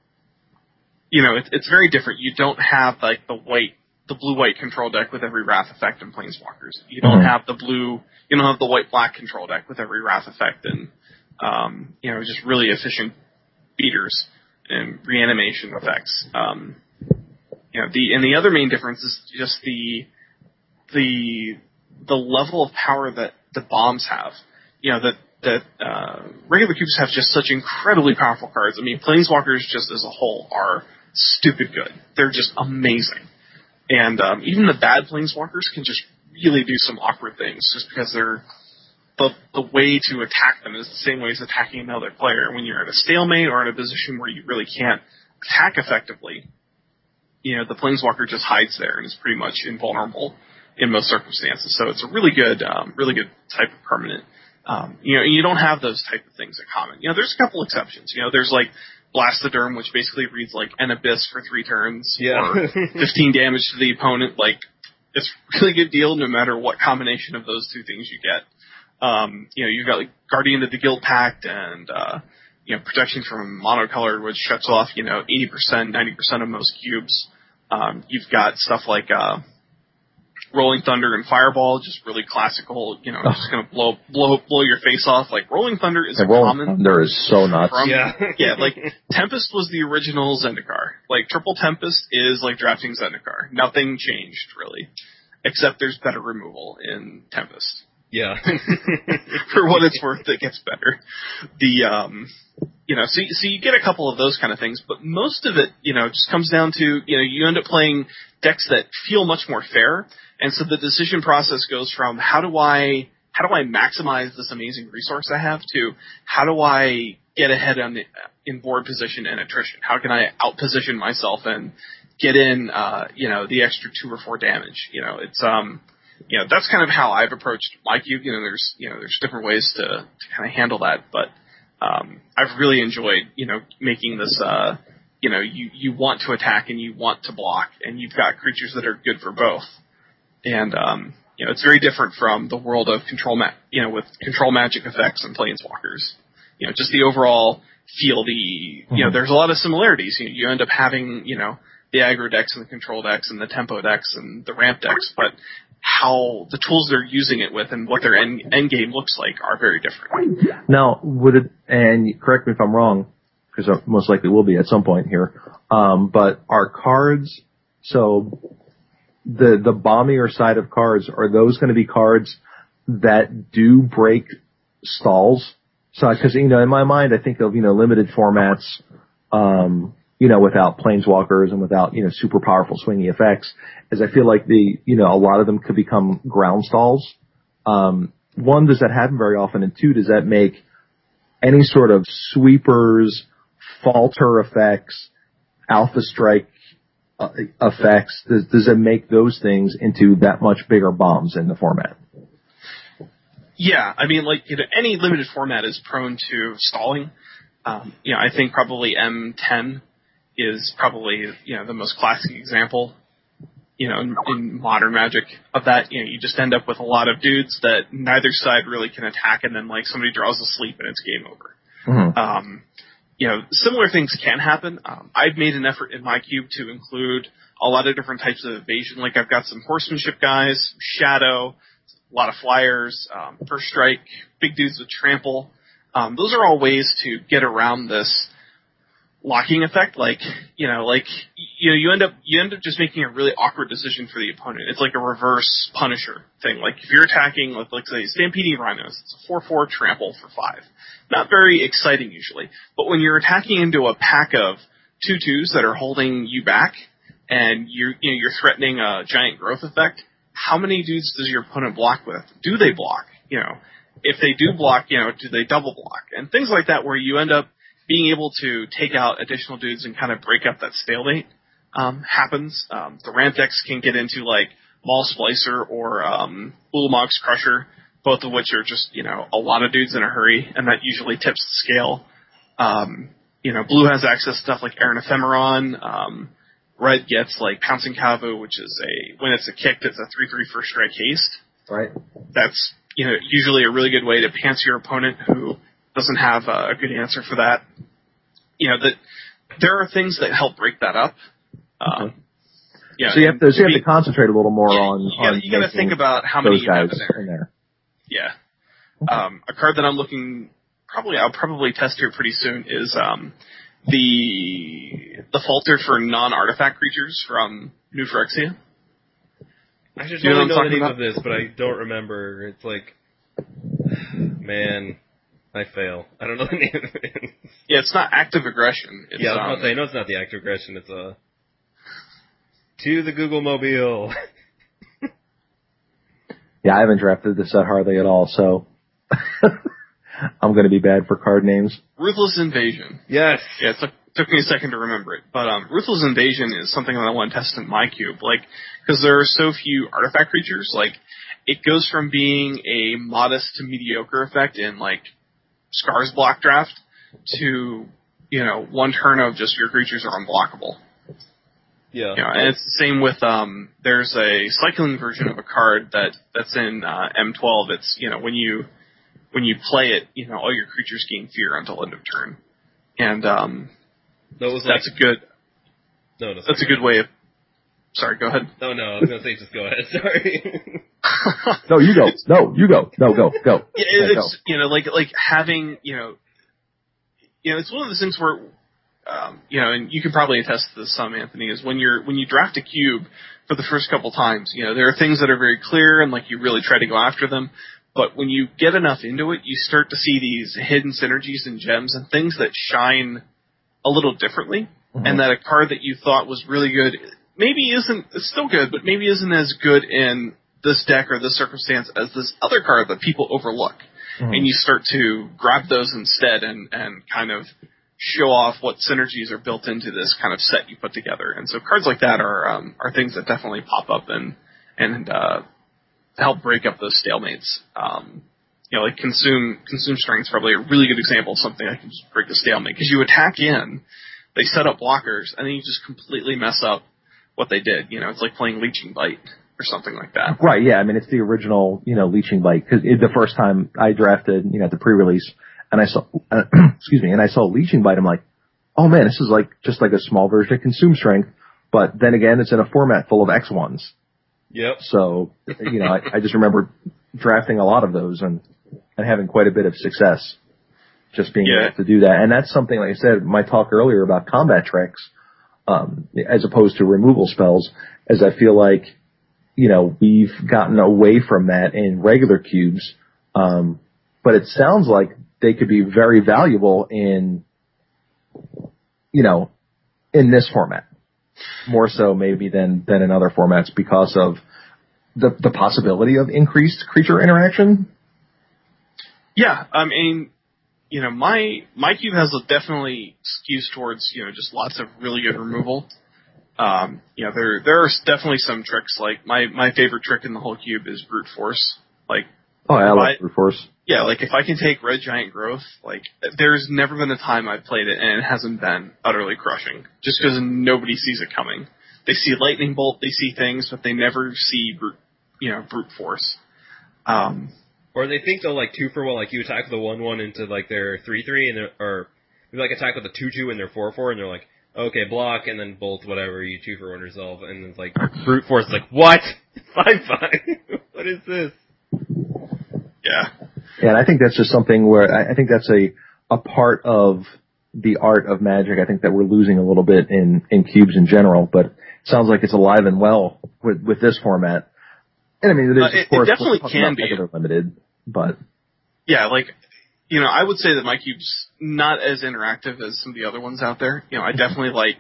you know, it's it's very different. You don't have like the white the blue white control deck with every wrath effect in planeswalkers. You don't Mhm. have the blue you don't have the white black control deck with every wrath effect and um, you know just really efficient beaters and reanimation effects. Um, you know the and the other main difference is just the the the level of power that the bombs have. You know that that uh, regular cubes have just such incredibly powerful cards. I mean, planeswalkers just as a whole are stupid good. They're just amazing, and um, even the bad planeswalkers can just really do some awkward things just because they're the the way to attack them is the same way as attacking another player. When you're at a stalemate or in a position where you really can't attack effectively, you know the planeswalker just hides there and is pretty much invulnerable in most circumstances. So it's a really good, um, really good type of permanent. Um, you know, you don't have those type of things in common. You know, there's a couple exceptions. You know, there's like Blastoderm, which basically reads like an abyss for three turns, or 15 damage to the opponent. Like, it's a really good deal no matter what combination of those two things you get. Um, you know, you've got like Guardian of the Guildpact and, uh, you know, protection from monocolored, which shuts off, you know, 80%, 90% of most cubes. Um, you've got stuff like, uh, Rolling Thunder and Fireball, just really classical, you know, just gonna blow, blow, blow your face off. Like Rolling Thunder is the a Rolling common Thunder is so nuts. from, Yeah. yeah, like Tempest was the original Zendikar. Like Triple Tempest is like drafting Zendikar. Nothing changed really, except there's better removal in Tempest. Yeah. For what it's worth, it gets better. The um, you know, so so you get a couple of those kind of things, but most of it, you know, just comes down to you know you end up playing decks that feel much more fair, and so the decision process goes from how do I how do I maximize this amazing resource I have to how do I get ahead on the, in board position and attrition? How can I outposition myself and get in, uh, you know, the extra two or four damage? You know, it's um, you know, that's kind of how I've approached my cube. You know, there's you know there's different ways to to kind of handle that, but um, I've really enjoyed you know making this. Uh, you know, you you want to attack and you want to block, and you've got creatures that are good for both and um, you know it's very different from the world of control ma- you know with control magic effects and planeswalkers. You know, just the overall feel. The you know, Mhm. there's a lot of similarities. You, you end up having you know the aggro decks and the control decks and the tempo decks and the ramp decks, but how the tools they're using it with and what their end, end game looks like are very different. Now, would it, and correct me if I'm wrong, because I most likely will be at some point here, um, but are cards, so the, the bombier side of cards, are those going to be cards that do break stalls? So, cause, you know, in my mind, I think of, you know, limited formats, um, you know, without planeswalkers and without, you know, super powerful swingy effects, as I feel like the, you know, a lot of them could become ground stalls. Um, one, does that happen very often? And two, does that make any sort of sweepers, falter effects, alpha strike uh, effects, does, does it make those things into that much bigger bombs in the format? Yeah, I mean, like you know, any limited format is prone to stalling. Um, you know, I think probably M10 is probably you know the most classic example. You know, in, in modern Magic of that, you know, you just end up with a lot of dudes that neither side really can attack, and then like somebody draws a sleep and it's game over. Mm-hmm. Um, you know, similar things can happen. Um, I've made an effort in my cube to include a lot of different types of evasion. Like I've got some horsemanship guys, shadow, a lot of flyers, um, first strike, big dudes with trample. Um, those are all ways to get around this locking effect. Like, you know, like you know, you end up you end up just making a really awkward decision for the opponent. It's like a reverse Punisher thing. Like if you're attacking, like, like say Stampeding Rhinos, it's a four four trample for five. Not very exciting usually, but when you're attacking into a pack of two twos that are holding you back, and you're you know you're threatening a giant growth effect, how many dudes does your opponent block with? Do they block? You know, if they do block, you know, do they double block and things like that, where you end up being able to take out additional dudes and kind of break up that stalemate um, happens. Um, the ramp decks can get into like Maul Splicer or um, Ulamog's Crusher, both of which are just you know a lot of dudes in a hurry, and that usually tips the scale. Um, you know, blue has access to stuff like Errant Ephemeron. Um, red gets like Pouncing Kavu, which is a when it's a kick, it's a three three first strike haste. Right. That's you know usually a really good way to pants your opponent who doesn't have a good answer for that. You know that there are things that help break that up. Um, yeah, so you have to so you have to concentrate a little more yeah, on. You gotta, you gotta think about how many those you have in there. in there. Yeah. Um, a card that I'm looking probably I'll probably test here pretty soon is um, the the falter for non-artifact creatures from New Phyrexia. I should You know totally know the name about? of this, but I don't remember. It's like, man, I fail. I don't know the name of it. Yeah, it's not active aggression. It's, yeah, I was um, about to say, no, it's not the active aggression. It's a to the Google Mobile. Yeah, I haven't drafted this set hardly at all, so I'm going to be bad for card names. Ruthless Invasion. yes. Yeah, it took, took me a second to remember it, but um, Ruthless Invasion is something that I want to test in my cube, like because there are so few artifact creatures. Like it goes from being a modest to mediocre effect in like Scars block draft to you know one turn of just your creatures are unblockable. Yeah. You know, and it's the same with um. There's a cycling version of a card that that's in uh, M12. It's you know when you when you play it, you know all your creatures gain fear until end of turn, and um That was like, that's a good no, no, that's a good way of. Sorry, go ahead. No, no, I was gonna say just go ahead. Sorry. No, you go. No, you go. No, go, go. Yeah, Yeah, go. it's you know like like having you know, you know it's one of those things where, um, you know, and you can probably attest to this some Anthony is when you're when you draft a cube for the first couple times, you know there are things that are very clear and like you really try to go after them, but when you get enough into it, you start to see these hidden synergies and gems and things that shine a little differently, Mhm. and that a card that you thought was really good maybe isn't it's still good, but maybe isn't as good in this deck or this circumstance as this other card that people overlook. Mhm. And you start to grab those instead and, and kind of show off what synergies are built into this kind of set you put together. And so cards like that are um, are things that definitely pop up and and uh, help break up those stalemates. Um, you know, like consume consume strength is probably a really good example of something that can just break the stalemate because you attack in, they set up blockers, and then you just completely mess up what they did. You know, it's like playing leeching bite or something like that. Right, yeah. I mean, it's the original, you know, leeching bite. Because the first time I drafted, you know, at the pre-release, and I saw, uh, excuse me, and I saw leeching bite, I'm like, oh man, this is like just like a small version of consume strength. But then again, it's in a format full of X ones. yep. So, you know, I, I just remember drafting a lot of those and and having quite a bit of success just being Yeah. able to do that. And that's something, like I said, my talk earlier about combat tricks, um, as opposed to removal spells, as I feel like, you know, we've gotten away from that in regular cubes. Um, but it sounds like they could be very valuable in, you know, in this format. More so maybe than, than in other formats because of the, the possibility of increased creature interaction. Yeah, I mean, you know, my my cube has a definitely skews towards you know just lots of really good removal. Um, you know, there there are definitely some tricks. Like my my favorite trick in the whole cube is brute force. Like Oh, I like brute force. yeah, like if I can take red giant growth, like there's never been a time I've played it and it hasn't been utterly crushing. Just because nobody sees it coming. They see lightning bolt, they see things, but they never see brute, you know, brute force. Um, Or they think they'll like two for one, like you attack with a one one into like their three three, and they're, or you like attack with a two two and they're four four, and they're like, okay, block, and then bolt whatever you two for one resolve, and then it's like brute force, like what five five? what is this? yeah, Yeah, and I think that's just something where I, I think that's a a part of the art of magic. I think that we're losing a little bit in in cubes in general, but it sounds like it's alive and well with with this format. And I mean, it is Uh, it- it definitely can be. limited, but yeah, like you know, I would say that my cube's not as interactive as some of the other ones out there. You know, I definitely like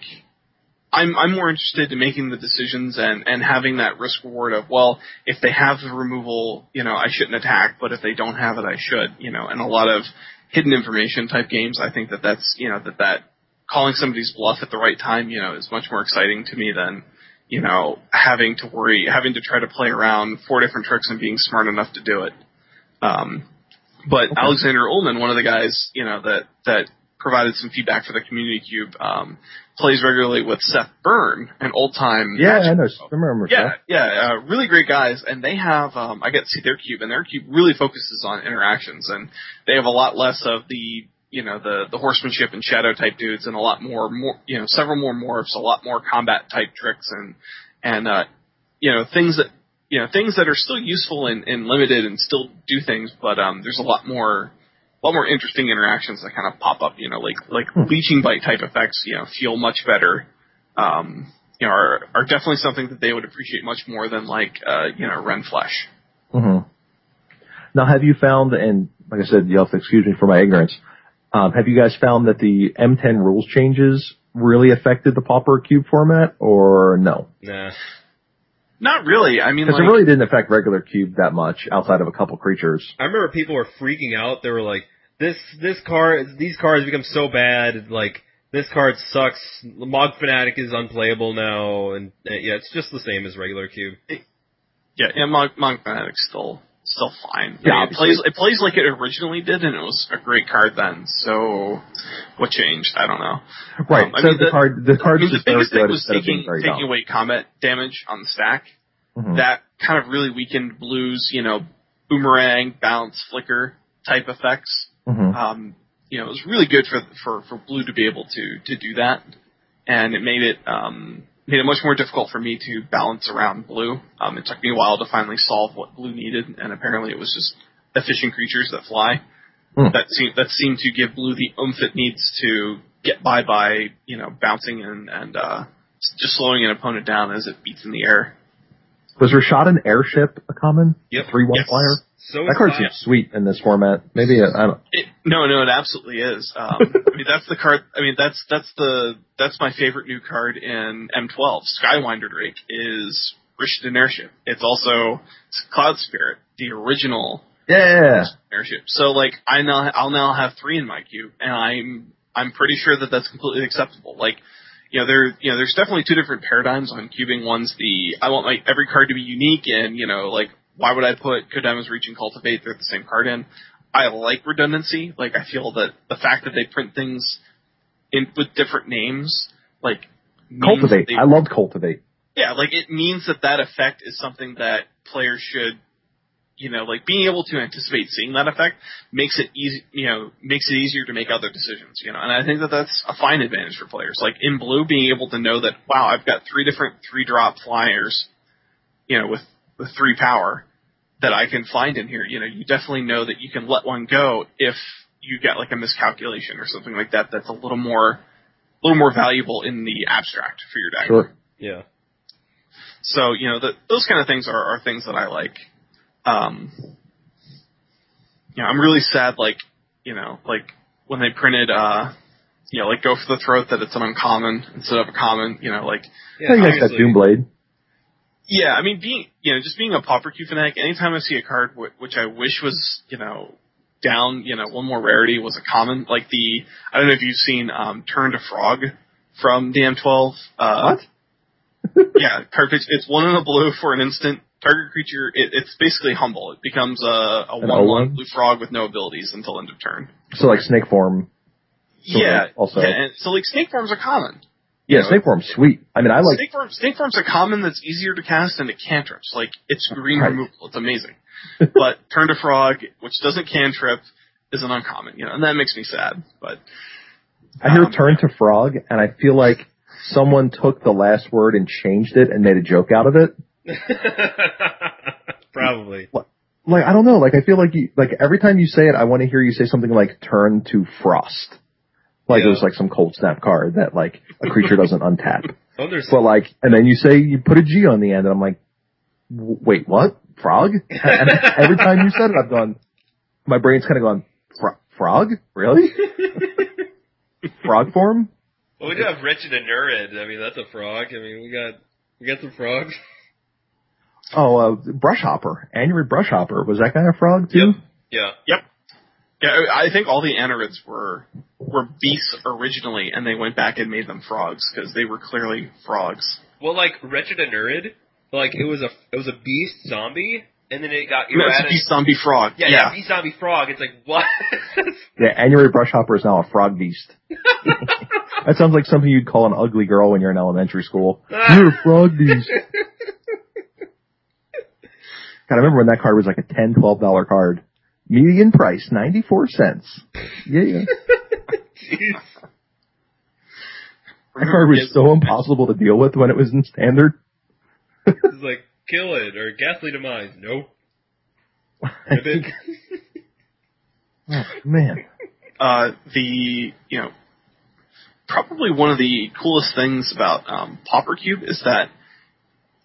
I'm I'm more interested in making the decisions and and having that risk reward of well, if they have the removal, you know, I shouldn't attack, but if they don't have it, I should, you know. And a lot of hidden information type games, I think that that's you know that that calling somebody's bluff at the right time, you know, is much more exciting to me than you know having to worry, having to try to play around four different tricks and being smart enough to do it. Um, but okay. Alexander Ullman, one of the guys, you know, that that provided some feedback for the community cube. Um, plays regularly with Seth Burn, an old time. Yeah, I know. I remember. Yeah, Seth. yeah, uh, really great guys, and they have. Um, I get to see their cube, and their cube really focuses on interactions, and they have a lot less of the you know the the horsemanship and shadow type dudes, and a lot more more you know several more morphs, a lot more combat type tricks, and and uh, you know things that you know things that are still useful and, and limited and still do things, but um, there's a lot more a lot more interesting interactions that kind of pop up. You know, like like hmm. leeching bite type effects. You know, feel much better. Um, you know, are are definitely something that they would appreciate much more than like uh, you know Rend flesh. Mm-hmm. Now, have you found, and like I said, you'll have to excuse me for my ignorance. Um, have you guys found that the M10 rules changes really affected the Pauper Cube format, or no? Nah. Not really. I mean, because like, it really didn't affect regular cube that much outside of a couple creatures. I remember people were freaking out. They were like, "This this card, these cards become so bad. Like this card sucks. Mog Fanatic is unplayable now, and uh, yeah, it's just the same as regular cube." It, yeah, yeah, Mog, Mog Fanatic's still still fine. Yeah, I mean, it plays it plays like it originally did, and it was a great card then. So, what changed? I don't know. Right. Um, so mean, the, the, card the card I mean, the biggest thing was taking taking away combat damage on the stack. Mm-hmm. That kind of really weakened blues. You know, boomerang, bounce, flicker type effects. Mm-hmm. Um, you know, it was really good for for for blue to be able to to do that, and it made it um made it much more difficult for me to balance around blue. Um, it took me a while to finally solve what blue needed, and apparently it was just efficient creatures that fly. Mm. That seemed that seemed to give blue the oomph it needs to get by by you know bouncing and and uh, just slowing an opponent down as it beats in the air. Was Rishadan Airship a common? Yep. Three one yes. flyer. So that card seems sweet in this format. Maybe I don't. It, no, no, it absolutely is. Um, I mean, that's the card. I mean, that's that's the that's my favorite new card in M12. Skywinder Drake is Rishadan Airship. It's also Cloud Spirit, the original. Yeah. Airship. So like, I now I'll now have three in my queue, and I'm I'm pretty sure that that's completely acceptable. Like, you know, there you know, there's definitely two different paradigms on cubing. One's the I want my every card to be unique and you know like why would I put Kodama's Reach and Cultivate? They're the same card in. I like redundancy. Like I feel that the fact that they print things in with different names, like Cultivate. They, I love Cultivate. Yeah, like it means that that effect is something that players should, you know, like being able to anticipate seeing that effect makes it easy, you know, makes it easier to make other decisions, you know, and I think that that's a fine advantage for players. Like in blue, being able to know that wow, I've got three different three drop flyers, you know, with with three power that I can find in here. You know, you definitely know that you can let one go if you get like a miscalculation or something like that. That's a little more, a little more valuable in the abstract for your deck. Sure. Yeah. So you know, the, those kind of things are, are things that I like. Um, you know, I'm really sad, like you know, like when they printed, uh, you know, like go for the throat that it's an uncommon instead of a common. You know, like yeah, you guys got Doomblade. Yeah, I mean, being you know, just being a Pauper Cube fanatic, anytime I see a card w- which I wish was you know down, you know, one more rarity was a common, like the I don't know if you've seen um, Turn to Frog from DM12. Uh, what? yeah, card pitch. It's one in a blue for an instant. Target creature. It, it's basically humble. It becomes a, a one-one blue frog with no abilities until end of turn. So like snake form. Yeah. Also. Yeah, and so like snake forms are common. Yeah, snake form's sweet. I mean, I like snake form. Snake form's a common that's easier to cast than it cantrips. Like it's green right. removal. It's amazing. but turn to frog, which doesn't cantrip, is an uncommon. You know, and that makes me sad. But I hear um, turn to frog, and I feel like someone took the last word and changed it and made a joke out of it. Probably. Like I don't know. Like I feel like you, like every time you say it, I want to hear you say something like "turn to frost." Like yeah. it was like some cold snap card that like a creature doesn't untap. Oh, but like, and then you say you put a G on the end, and I'm like, wait, what? Frog? and every time you said it, I've gone, my brain's kind of gone, frog? Really? frog form? Well, we do have Wretched Anurid. I mean, that's a frog. I mean, we got we got some frogs. Oh, uh, Brushhopper. Anurid Brushhopper. Was that guy a frog too? Yeah. Yep. Yeah, I think all the anurids were were beasts originally, and they went back and made them frogs because they were clearly frogs. Well, like Wretched and like it was a it was a beast zombie, and then it got No, it's a erratic. beast zombie frog. Yeah, yeah, beast zombie frog. It's like what? Yeah, Anurid Brushhopper is now a frog beast. that sounds like something you'd call an ugly girl when you're in elementary school. You're a frog beast. God, I remember when that card was like a ten, twelve dollar card. Median price, 94 cents. Yeah, yeah. Jeez. That card was so impossible to deal with when it was in standard. It's like kill it or ghastly demise. Nope. I think, oh, man. uh, the you know probably one of the coolest things about um, Pauper Cube is that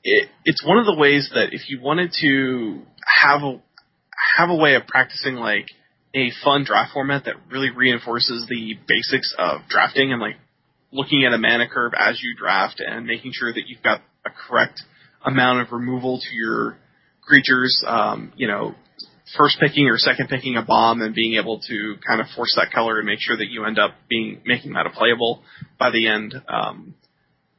it, it's one of the ways that if you wanted to have a have a way of practicing like a fun draft format that really reinforces the basics of drafting and like looking at a mana curve as you draft and making sure that you've got a correct amount of removal to your creatures, um, you know, first picking or second picking a bomb and being able to kind of force that color and make sure that you end up being making that a playable by the end. Um,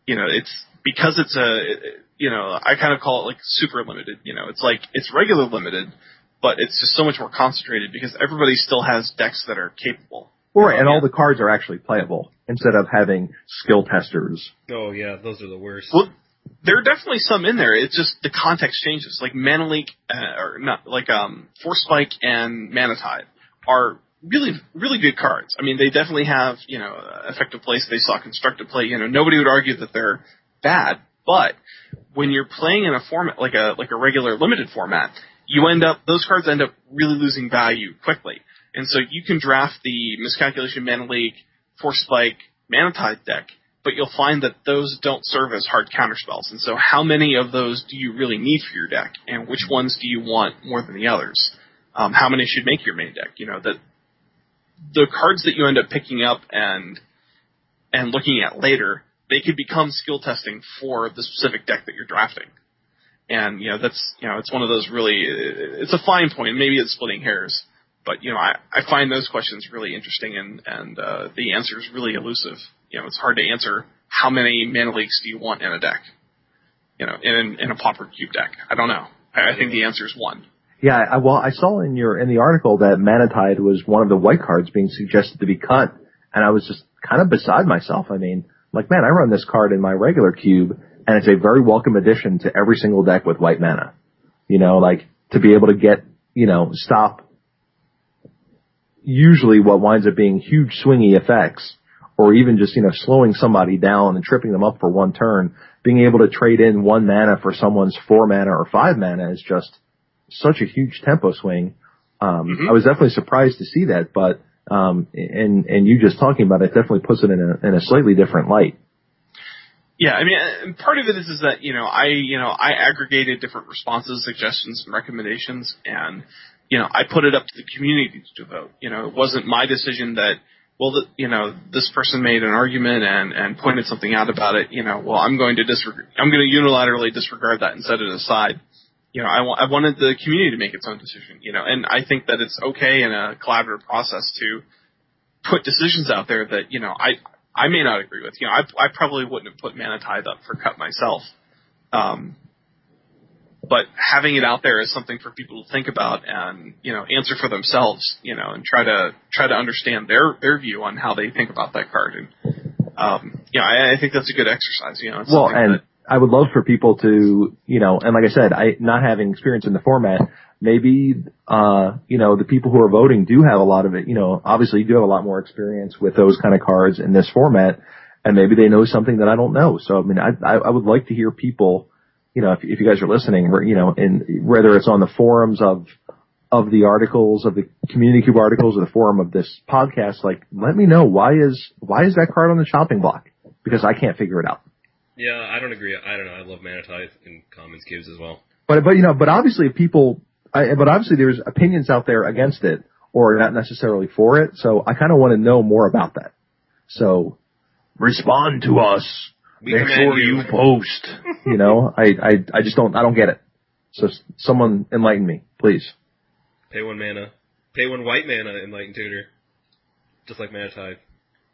you know, it's because it's a you know I kind of call it like super limited. You know, it's like it's regular limited, but it's just so much more concentrated because everybody still has decks that are capable. Well, right, and all the cards are actually playable instead of having skill testers. Oh yeah, those are the worst. Well, there are definitely some in there. It's just the context changes. Like Mana Leak, uh, or not like um, Force Spike and Mana Tithe are really really good cards. I mean, they definitely have you know uh, effective place. They saw constructive play. You know, nobody would argue that they're bad, but when you're playing in a format like a like a regular limited format, you end up those cards end up really losing value quickly. And so you can draft the miscalculation mana leak, force spike, mana tithe deck, but you'll find that those don't serve as hard counterspells. And so how many of those do you really need for your deck? And which ones do you want more than the others? Um, how many should make your main deck? You know, that the cards that you end up picking up and and looking at later, they could become skill testing for the specific deck that you're drafting. And you know that's you know it's one of those really it's a fine point. Maybe it's splitting hairs, but you know I, I find those questions really interesting and and uh, the answer is really elusive. You know it's hard to answer how many mana leaks do you want in a deck. You know in in a pauper cube deck. I don't know. I, I think the answer is one. Yeah, I, well, I saw in your in the article that Mana Tithe was one of the white cards being suggested to be cut, and I was just kind of beside myself. I mean, like, man, I run this card in my regular cube, and it's a very welcome addition to every single deck with white mana. You know, like to be able to get, you know, stop usually what winds up being huge swingy effects, or even just you know slowing somebody down and tripping them up for one turn. Being able to trade in one mana for someone's four mana or five mana is just such a huge tempo swing. Um, Mhm. I was definitely surprised to see that, but um, and and you just talking about it definitely puts it in a in a slightly different light. Yeah, I mean, part of it is is that you know I you know I aggregated different responses, suggestions, and recommendations, and you know I put it up to the community to vote. You know, it wasn't my decision that well, the, you know, this person made an argument and and pointed something out about it. You know, well, I'm going to disregard. I'm going to unilaterally disregard that and set it aside. You know, I, I wanted the community to make its own decision. You know, and I think that it's okay in a collaborative process to put decisions out there that you know I I may not agree with. You know, I I probably wouldn't have put Mana Tithe up for cut myself. Um, but having it out there is something for people to think about and you know answer for themselves. You know, and try to try to understand their their view on how they think about that card. And um, yeah, I, I think that's a good exercise. You know, Well, and that- I would love for people to, you know, and like I said, I not having experience in the format, maybe, uh, you know, the people who are voting do have a lot of it. You know, obviously you do have a lot more experience with those kind of cards in this format, and maybe they know something that I don't know. So I mean, I I, I would like to hear people, you know, if if you guys are listening, you know, in whether it's on the forums of of the articles of the community cube articles or the forum of this podcast, like let me know why is why is that card on the chopping block because I can't figure it out. Yeah, I don't agree. I don't know. I love Mana Tithe and Commons cubes as well. But but you know, but obviously people, I, but obviously there's opinions out there against it or not necessarily for it. So I kind of want to know more about that. So respond to us. We Make sure you. you post. you know, I, I, I just don't, I don't get it. So someone enlighten me, please. Pay one mana. Pay one white mana, Enlightened Tutor. Just like Mana Tithe.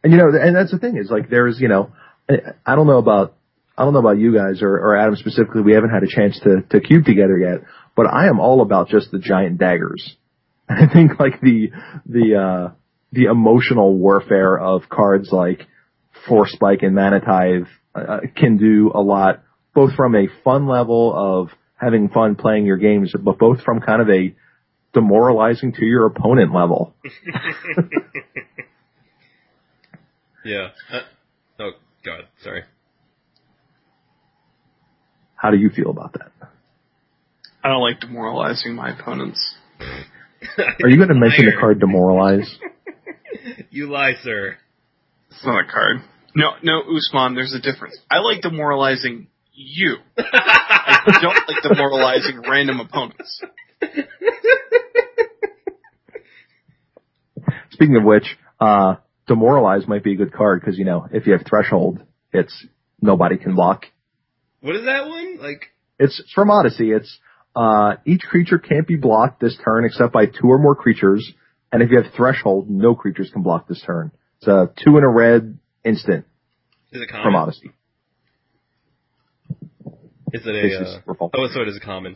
And you know, and that's the thing is like there's, you know, I, I don't know about, I don't know about you guys or, or Adam specifically. We haven't had a chance to, to cube together yet, but I am all about just the giant daggers. I think like the, the, uh, the emotional warfare of cards like Force Spike and Mana uh, can do a lot, both from a fun level of having fun playing your games, but both from kind of a demoralizing to your opponent level. Yeah. Uh, oh, God. Sorry. How do you feel about that? I don't like demoralizing my opponents. Are you going to mention the card Demoralize? You lie, sir. It's not a card. No, no, Usman, there's a difference. I like demoralizing you. I don't like demoralizing random opponents. Speaking of which, uh, Demoralize might be a good card because, you know, if you have Threshold, it's nobody can block. What is that one? Like, It's, it's from Odyssey. It's, uh, each creature can't be blocked this turn except by two or more creatures. And if you have Threshold, no creatures can block this turn. It's a two in a red instant is it from? Odyssey. Is it a, uh, oh, so it is a common.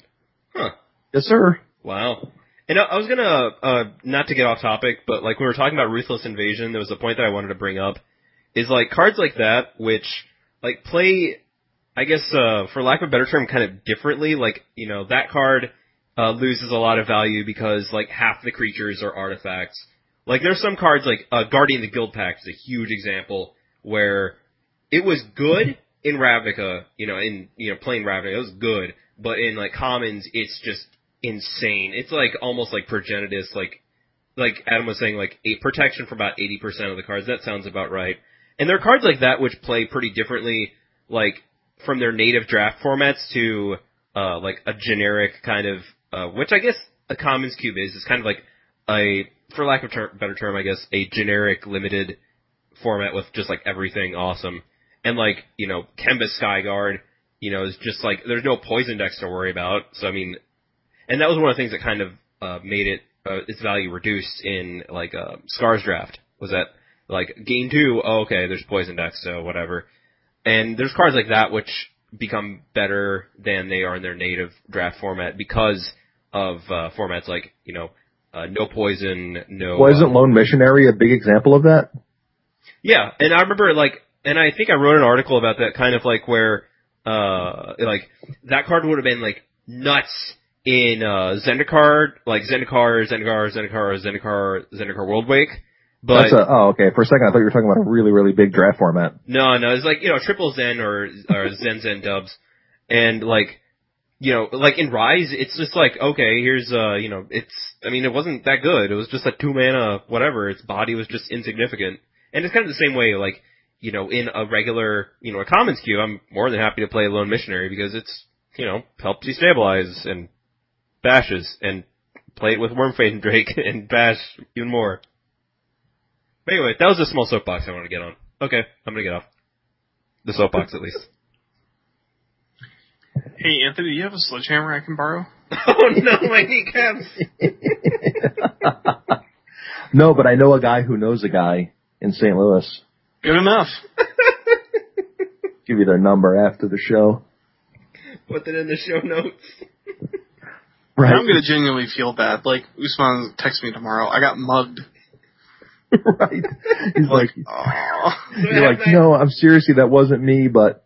Huh. Yes, sir. Wow. And I I was gonna, uh, not to get off topic, but like when we were talking about Ruthless Invasion, there was a point that I wanted to bring up, is like cards like that, which, like play, I guess, uh, for lack of a better term, kind of differently, like, you know, that card, uh, loses a lot of value because like half the creatures are artifacts. Like there's some cards like, uh, Guardian the Guildpact is a huge example where it was good in Ravnica, you know, in, you know, playing Ravnica, it was good, but in like commons, it's just insane. It's like almost like Progenitus, like like Adam was saying, like protection for about eighty percent of the cards. That sounds about right. And there are cards like that which play pretty differently, like from their native draft formats to uh like a generic kind of uh which I guess a commons cube is. It's kind of like a for lack of ter- better term, I guess, a generic limited format with just like everything awesome. And like, you know, Kemba's Skyguard, you know, is just like there's no poison decks to worry about. So I mean and that was one of the things that kind of uh, made it uh, its value reduced in like uh, Scars draft was that like game two, oh, okay, there's poison decks, so whatever. And there's cards like that which become better than they are in their native draft format because of uh, formats like you know uh, no poison, no. Wasn't uh, Lone Missionary a big example of that? yeah, and I remember like, and I think I wrote an article about that kind of like where, uh, like that card would have been like nuts in uh Zendikar, like Zendikar, Zendikar, Zendikar, Zendikar, Zendikar Worldwake. But That's a, oh, okay. For a second, I thought you were talking about a really, really big draft format. no, no, it's like you know triple Zen or or Zen Zen dubs, and like you know like in Rise, it's just like okay, here's uh you know it's I mean it wasn't that good. It was just a two mana whatever. Its body was just insignificant, and it's kind of the same way like you know in a regular you know a commons queue, I'm more than happy to play Lone Missionary because it's you know helps destabilize and bashes and play it with Wormfang Drake and bash even more. But anyway, that was a small soapbox I wanted to get on. Okay, I'm gonna get off. The soapbox at least. Hey, Anthony, do you have a sledgehammer I can borrow? oh no, my kneecaps! no, but I know a guy who knows a guy in St. Louis. Good enough. Give you their number after the show. Put that in the show notes. Right. I'm gonna genuinely feel bad. Like Usman text me tomorrow. I got mugged. right. He's like, Oh, you're like, no, I'm seriously, that wasn't me, but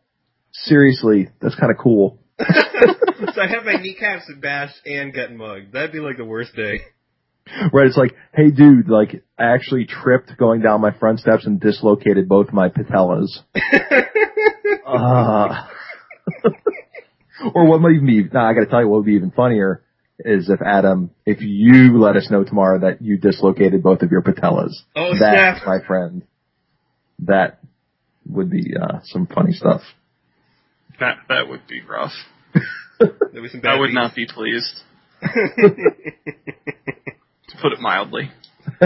seriously, that's kind of cool. so I have my kneecaps bashed and gotten mugged. That'd be like the worst day. Right. It's like, hey dude, like, I actually tripped going down my front steps and dislocated both my patellas. Uh, or what might even be, nah, I gotta tell you what would be even funnier is if Adam, if you let us know tomorrow that you dislocated both of your patellas. Oh, that, snap. my friend, that would be, uh, some funny stuff. that that would be rough. There'd be I would not be pleased, to put it mildly.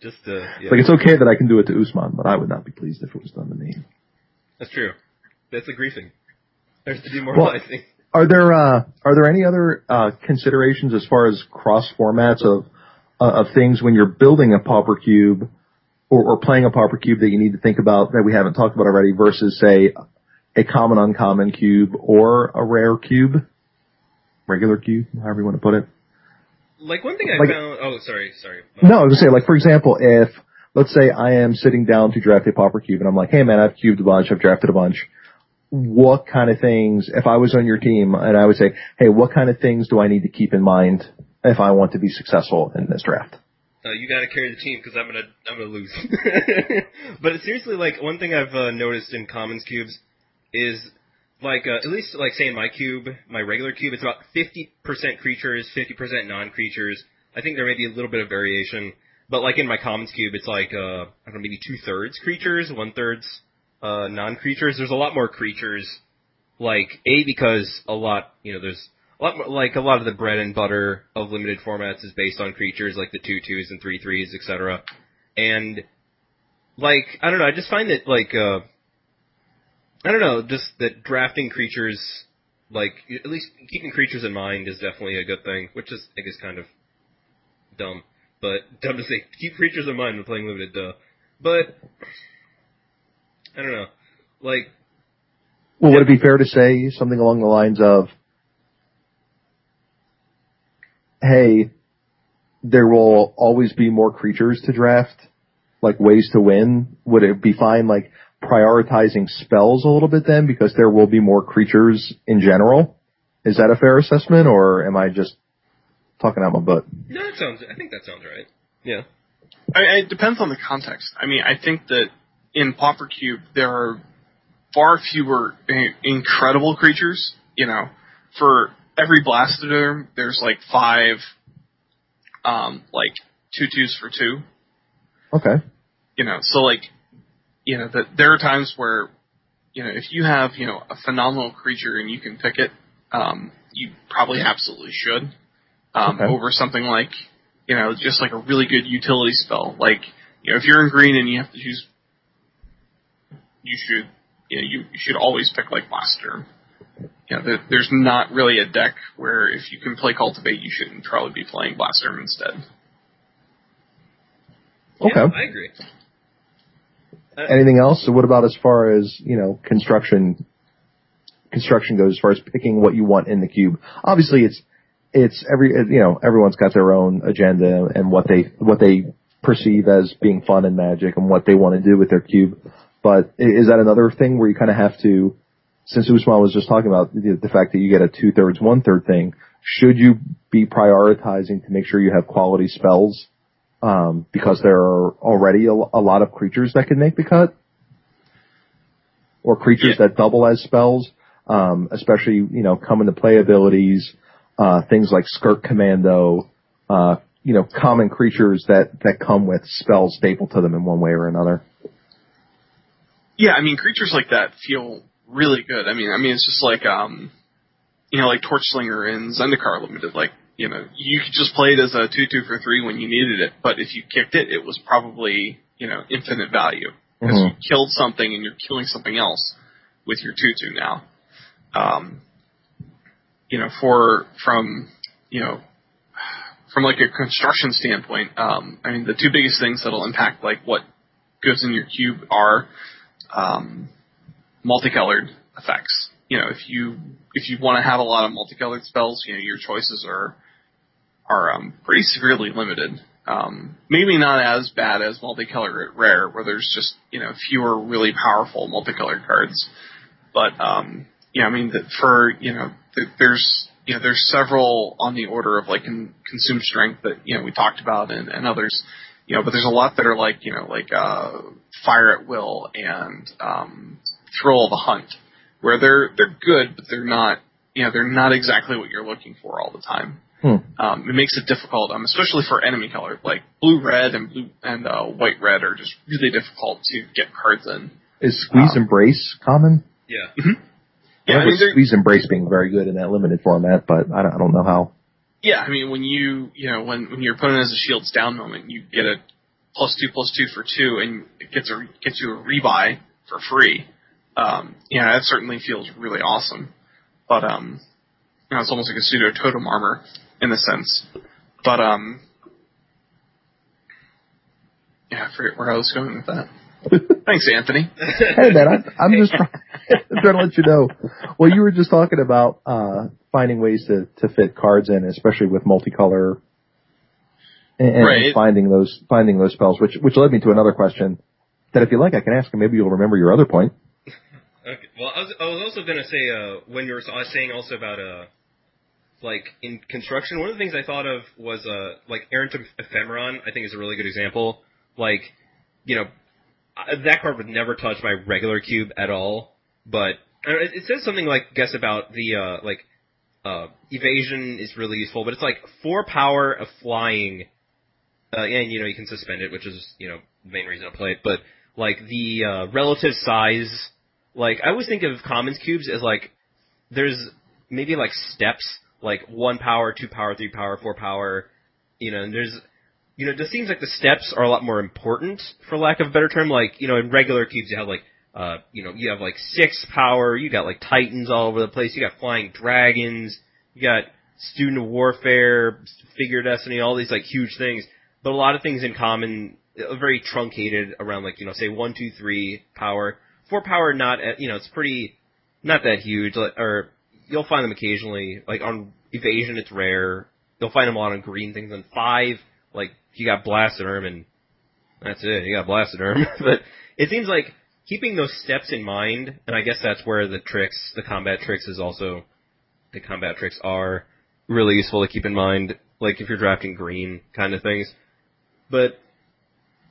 Just uh, yeah. Like it's okay that I can do it to Usman, but I would not be pleased if it was done to me. That's true. That's a griefing. There's to Well- demoralizing. Are there uh, are there any other uh, considerations as far as cross formats of uh, of things when you're building a pauper cube or, or playing a pauper cube that you need to think about that we haven't talked about already versus say a common uncommon cube or a rare cube, regular cube, however you want to put it. like one thing I like- found. Oh, sorry, sorry. No, I was gonna say like for example, if let's say I am sitting down to draft a pauper cube and I'm like, hey man, I've cubed a bunch, I've drafted a bunch. What kind of things, if I was on your team and I would say, hey, what kind of things do I need to keep in mind if I want to be successful in this draft? Uh, you got to carry the team because I'm gonna I'm gonna lose. but seriously, like one thing I've uh, noticed in commons cubes is like uh, at least like say in my cube, my regular cube, it's about 50% creatures, 50% non-creatures. I think there may be a little bit of variation, but like in my commons cube, it's like uh, I don't know, maybe two thirds creatures, one thirds uh, non-creatures. There's a lot more creatures. Like a because a lot you know there's a lot more, like a lot of the bread and butter of limited formats is based on creatures like the two twos and three threes, etc. And like I don't know, I just find that like uh I don't know, just that drafting creatures like at least keeping creatures in mind is definitely a good thing, which is I guess kind of dumb, but dumb to say keep creatures in mind when playing limited. Duh. But I don't know, like Well, would it be fair to say something along the lines of, hey, there will always be more creatures to draft, like ways to win? Would it be fine, like, prioritizing spells a little bit then, because there will be more creatures in general? Is that a fair assessment, or am I just talking out my butt? no, that sounds. I think that sounds right. Yeah. I, it depends on the context. I mean, I think that in Pauper Cube there are far fewer incredible creatures. You know, for every Blastoderm, there's like five, um, like two twos for two. Okay. You know, so like, you know, that there are times where, you know, if you have you know a phenomenal creature and you can pick it, um, you probably absolutely should. Um, Okay. over something like, you know, just like a really good utility spell. Like, you know, if you're in green and you have to choose, you should, you know, you, you should always pick like Blaster. You know, there, there's not really a deck where if you can play Cultivate, you shouldn't probably be playing Blaster instead. Okay. Yeah, I agree. Uh, Anything else? So what about as far as, you know, construction, construction goes, as far as picking what you want in the cube? Obviously it's, it's every, you know, everyone's got their own agenda and what they, what they perceive as being fun and magic and what they want to do with their cube. But is that another thing where you kind of have to, since Usman was just talking about the, the fact that you get a two thirds, one third thing, should you be prioritizing to make sure you have quality spells um, because there are already a, a lot of creatures that can make the cut, or creatures Yeah. that double as spells, um, especially you know come into play abilities, uh, things like Skirk Commando, uh, you know common creatures that that come with spells stapled to them in one way or another. Yeah, I mean, creatures like that feel really good. I mean, I mean, it's just like, um, you know, like Torch Slinger in Zendikar Limited. Like, you know, you could just play it as a two two for three when you needed it, but if you kicked it, it was probably you know infinite value because Mhm. you killed something and you're killing something else with your two two now. Um, you know, for from you know from like a construction standpoint, um, I mean, the two biggest things that'll impact like what goes in your cube are um, multicolored effects. You know, if you if you want to have a lot of multicolored spells, you know, your choices are are um, pretty severely limited. Um, maybe not as bad as multicolored rare, where there's just you know fewer really powerful multicolored cards. But um, yeah, I mean, that for you know, th- there's you know, there's several on the order of like con- consume strength that you know we talked about, and, and others. You know, but there's a lot that are like you know, like uh, fire at will and um, thrill of the hunt, where they're they're good, but they're not you know they're not exactly what you're looking for all the time. Hmm. Um, it makes it difficult, um, especially for enemy color, like blue red and blue and uh, white red are just really difficult to get cards in. Is Squeeze Um, Embrace common? Yeah. Yeah, I I mean, Squeeze Embrace being very good in that limited format, but I don't, I don't know how. Yeah, I mean when you you know when when your opponent has a shields down moment, you get a plus two plus two for two, and it gets a gets you a rebuy for free. Um, you know, that certainly feels really awesome. But um, you know, it's almost like a pseudo totem armor in a sense. But um, yeah, I forget where I was going with that. Thanks, Anthony. hey man, I, I'm just trying, trying to let you know. Well, you were just talking about uh, finding ways to to fit cards in, especially with multicolor, and, and Right. finding those finding those spells. Which which led me to another question that, if you like, I can ask, and maybe you'll remember your other point. Okay. Well, I was, I was also gonna say uh, when you were I was saying also about uh, like in construction, one of the things I thought of was uh, like Errant Ephemeron. I think is a really good example. Like, you know, that card would never touch my regular cube at all. But it, it says something like guess about the uh, like uh, evasion is really useful, but it's like four power of flying, uh, and you know you can suspend it, which is you know the main reason to play it. But like the uh, relative size, like I always think of commons cubes as like there's maybe like steps, like one power, two power, three power, four power, you know, and there's you know, it just seems like the steps are a lot more important, for lack of a better term. Like, you know, in regular cubes, you have like, uh, you know, you have like six power, you got like titans all over the place, you got flying dragons, you got student of warfare, figure destiny, all these like huge things. But a lot of things in common, uh, very truncated around like, you know, say one, two, three power. Four power, not, at, you know, it's pretty, not that huge, or you'll find them occasionally, like on evasion, it's rare. You'll find them a lot on green things. On five, like you got blasted erm and that's it. You got blasted erm. but it seems like keeping those steps in mind, and I guess that's where the tricks, the combat tricks, is also the combat tricks are really useful to keep in mind. Like if you're drafting green kind of things, but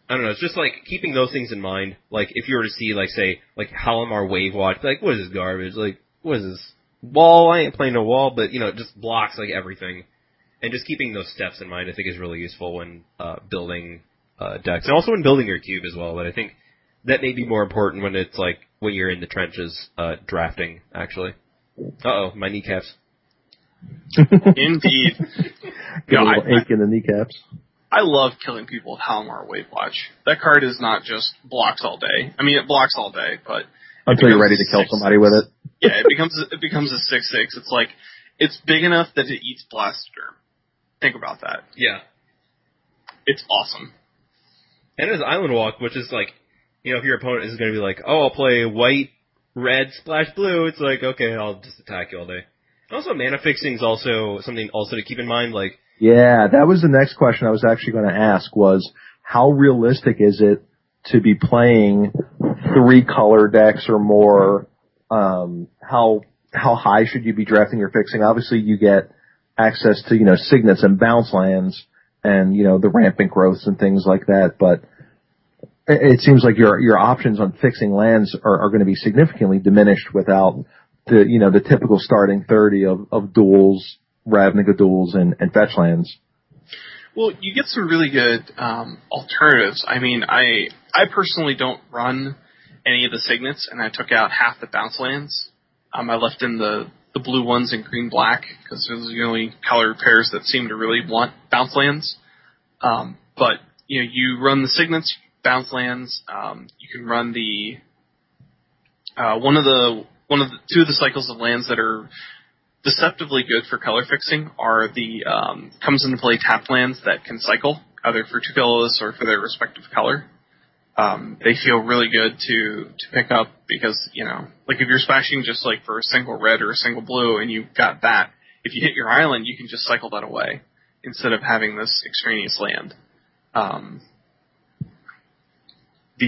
I don't know. It's just like keeping those things in mind. Like if you were to see, like say, like Halimar Wavewatch, like what is this garbage? Like what is this wall? I ain't playing no wall, but you know, it just blocks like everything. And just keeping those steps in mind, I think, is really useful when uh, building uh, decks, and also when building your cube as well. But I think that may be more important when it's like when you're in the trenches uh, drafting. Actually, uh oh, my kneecaps. Indeed. Get a No, I- little ache in the kneecaps. I love killing people with Halimar Wavewatch. That card is not just blocks all day. I mean, it blocks all day, but Until you're ready to kill six. somebody with it. yeah, it becomes it becomes a six six. It's like it's big enough that it eats Blastoderm. Think about that. Yeah, It's awesome. and there's Island Walk, which is like, you know, if your opponent is going to be like, oh, I'll play white, red, splash blue, it's like, okay, I'll just attack you all day. Also, mana fixing is also something also to keep in mind. Like, Yeah, that was the next question I was actually going to ask was how realistic is it to be playing three color decks or more? Um, how how high should you be drafting your fixing? Obviously, you get access to you know signets and bounce lands and you know the rampant growths and things like that, but it, seems like your your options on fixing lands are, are going to be significantly diminished without the you know the typical starting thirty of, of duels, Ravnica duels, and, and fetch lands. Well, you get some really good um, alternatives. I mean, I I personally don't run any of the signets, and I took out half the bounce lands. Um, I left in the the blue ones and green black because those are the only color pairs that seem to really want bounce lands. Um, but you know, you run the signets, bounce lands. Um, you can run the uh, one of the one of the two of the cycles of lands that are deceptively good for color fixing are the um, comes into play tap lands that can cycle either for two colorless or for their respective color. Um, they feel really good to to pick up because you know, like if you're splashing just like for a single red or a single blue, and you've got that, if you hit your island, you can just cycle that away instead of having this extraneous land. Um, the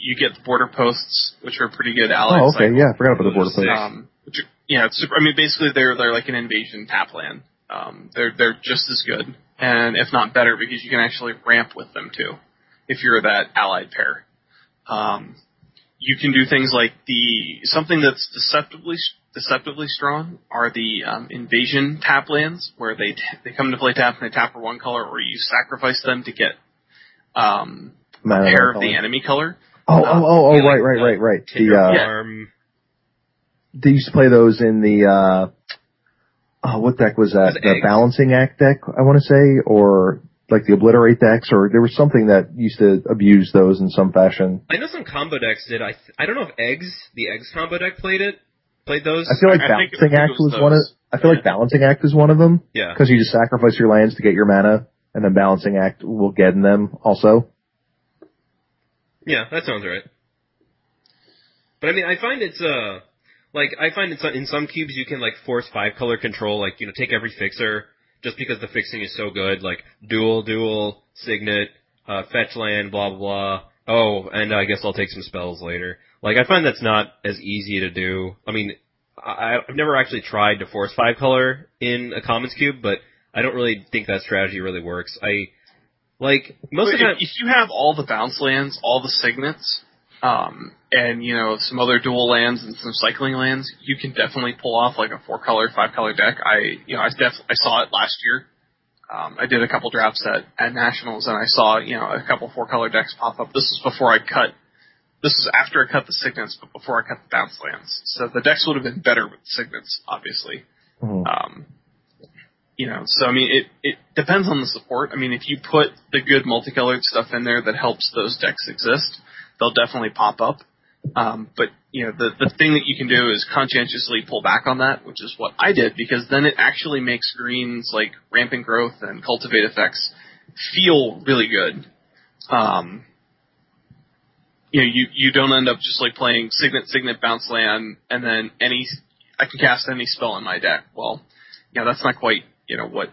you get the border posts, which are pretty good allied. Oh, okay, cycle. yeah, I forgot about the border Sick. post. Um, which are, yeah, it's super, I mean, basically they're they're like an invasion tap land. Um, they're they're just as good, and if not better, because you can actually ramp with them too, if you're that allied pair. Um, you can do things like the something that's deceptively deceptively strong are the um, invasion tap lands, where they t- they come to play tap and they tap for one color, or you sacrifice them to get um, pair of the enemy color. Oh, oh, oh, oh, Yeah, like right, right, right, right. The, uh, Yeah. They used to play those in the, uh, oh, what deck was that? The? Balancing Act deck, I want to say, or like the obliterate decks, or there was something that used to abuse those in some fashion. I know some combo decks did. I th- I don't know if eggs the eggs combo deck played it. Played those. I feel like I balancing I act was was one of. I feel like balancing act is one of them yeah. because you just sacrifice your lands to get your mana, and then balancing act will get in them also. Yeah, that sounds right. But I mean, I find it's uh like I find in some, in some cubes you can like force five color control, like you know take every fixer just because the fixing is so good, like dual, dual, signet, uh, fetch land, blah blah blah. Oh, and I guess I'll take some spells later. Like I find that's not as easy to do. I mean, I, I've never actually tried to force five color in a commons cube, but I don't really think that strategy really works. I like most of the But time. if, if you have all the bounce lands, all the signets, um, and you know some other dual lands and some cycling lands, you can definitely pull off like a four color, five color deck. I you know I def- I saw it last year. Um, I did a couple drafts at at nationals, and I saw you know a couple four color decks pop up. This was before I cut. This was after I cut the signets, but before I cut the bounce lands. So the decks would have been better with signets, obviously. Mhm. Um, you know, so I mean, it it depends on the support. I mean, if you put the good multicolored stuff in there that helps those decks exist, they'll definitely pop up. Um, but you know, the the thing that you can do is conscientiously pull back on that, which is what I did, because then it actually makes greens like rampant growth and cultivate effects feel really good. Um, you know, you you don't end up just like playing signet signet bounce land and then any I can cast any spell in my deck. Well, you know, that's not quite you know what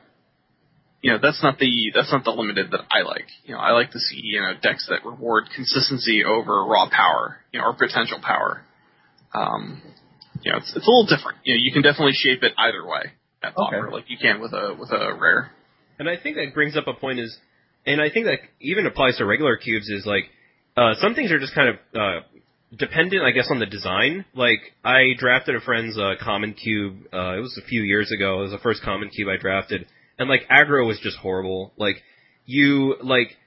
you know that's not the that's not the limited that I like. You know, I like to see you know decks that reward consistency over raw power, you know, or potential power. Um, you know, it's it's a little different. You know, you can definitely shape it either way at Okay. Pauper, like you can with a with a rare. And I think that brings up a point is, and I think that even applies to regular cubes is like, uh, some things are just kind of, uh, dependent, I guess, on the design. Like, I drafted a friend's, uh, common cube, uh, it was a few years ago, it was the first common cube I drafted, and like, aggro was just horrible. Like, you, like,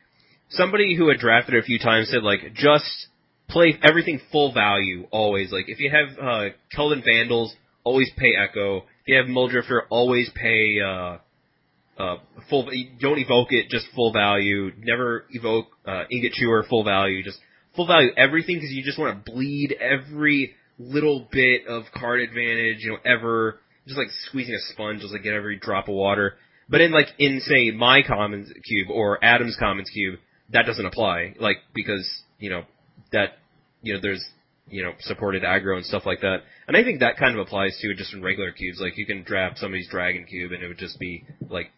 somebody who had drafted it a few times said like, just play everything full value, always. Like, if you have, uh, Keldon Vandals, always pay Echo. If you have Muldrifter, always pay, uh, uh, full. Don't evoke it, just full value. Never evoke uh, ingot chewer, full value. Just full value everything because you just want to bleed every little bit of card advantage. You know, ever just like squeezing a sponge, just like get every drop of water. But in like in say my commons cube or Adam's commons cube, that doesn't apply. Like because you know that you know there's you know supported aggro and stuff like that. And I think that kind of applies to just in regular cubes. Like you can draft somebody's dragon cube and it would just be like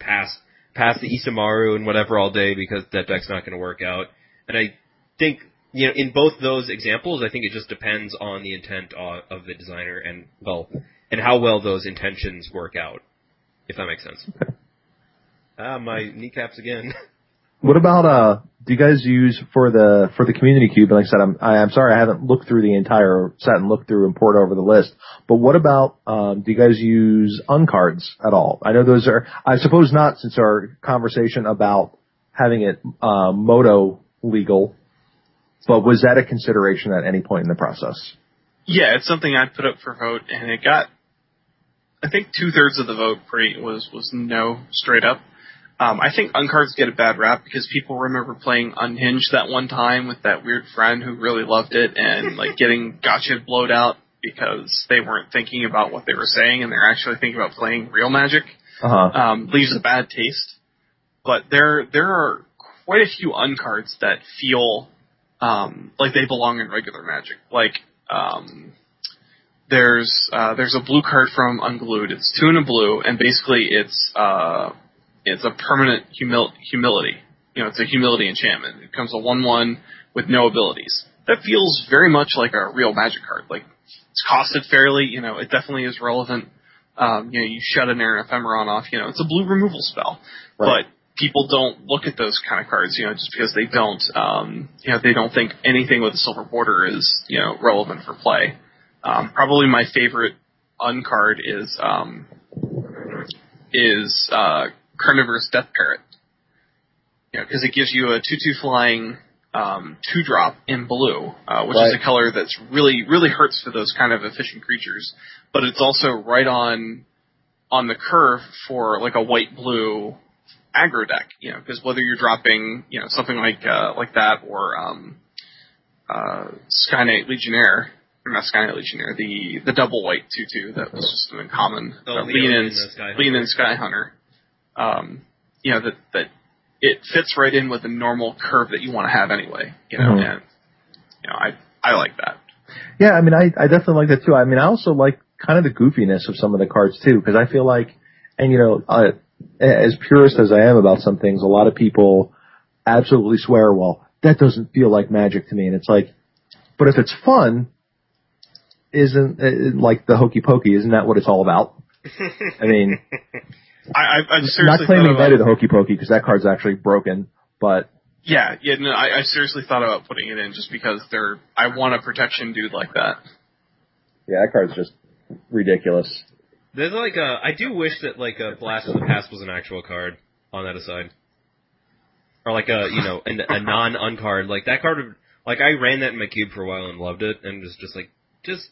pass pass the Isamaru and whatever all day because that deck's not going to work out. And I think you know in both those examples, I think it just depends on the intent of, of the designer and well and how well those intentions work out. If that makes sense. Ah, my kneecaps again. What about uh? Do you guys use for the for the community cube? And like I said, I'm I, I'm sorry I haven't looked through the entire set and looked through and poured over the list. But what about um? Do you guys use uncards at all? I know those are. I suppose not, since our conversation about having it uh, moto legal. But was that a consideration at any point in the process? Yeah, it's something I put up for vote, and it got, I think two thirds of the vote pretty was was no straight up. Um, I think uncards get a bad rap because people remember playing Unhinged that one time with that weird friend who really loved it and like getting gotcha blowed out because they weren't thinking about what they were saying and they're actually thinking about playing real magic. Uh huh. Um, leaves a bad taste. But there there are quite a few uncards that feel um, like they belong in regular magic. Like um, there's uh, there's a blue card from Unglued. It's two and a blue, and basically it's uh, it's a permanent humil- humility. You know, it's a humility enchantment. It comes a one-one with no abilities. That feels very much like a real magic card. Like it's costed fairly. You know, it definitely is relevant. Um, you know, you shut an Errant Ephemeron off. You know, it's a blue removal spell, Right. but people don't look at those kind of cards. You know, just because they don't. Um, you know, they don't think anything with a silver border is you know relevant for play. Um, probably my favorite uncard is um, is uh, Carnivorous Death Parrot. You know, because it gives you a two-two flying um, two drop in blue, uh, which is a color that's really really hurts for those kind of efficient creatures. But it's also right on on the curve for like a white blue aggro deck, you know, because whether you're dropping, you know, something like uh, like that or um, uh, Skyknight Legionnaire, or not Skyknight Legionnaire, the the double white two two that was just an uncommon Oh, uh, lean in Sky lean Hunter. in Sky Hunter. Um, you know that that it fits right in with the normal curve that you want to have anyway. You know, Mhm. and you know I I like that. Yeah, I mean, I, I definitely like that too. I mean, I also like kind of the goofiness of some of the cards too, because I feel like, and you know, uh, as purist as I am about some things, a lot of people absolutely swear, well, that doesn't feel like magic to me. And it's like, but if it's fun, isn't uh, like the hokey pokey? Isn't that what it's all about? I mean, I I, I not seriously claiming thought that about, is hokey pokey because that card's actually broken, but yeah yeah no I, I seriously thought about putting it in just because they're I want a protection dude like that. yeah, that card's just ridiculous. There's like a. I do wish that like a Blast of the Past was an actual card on that aside, or like a you know an, a non uncard like that card. Would, like I ran that in my cube for a while and loved it, and was just like just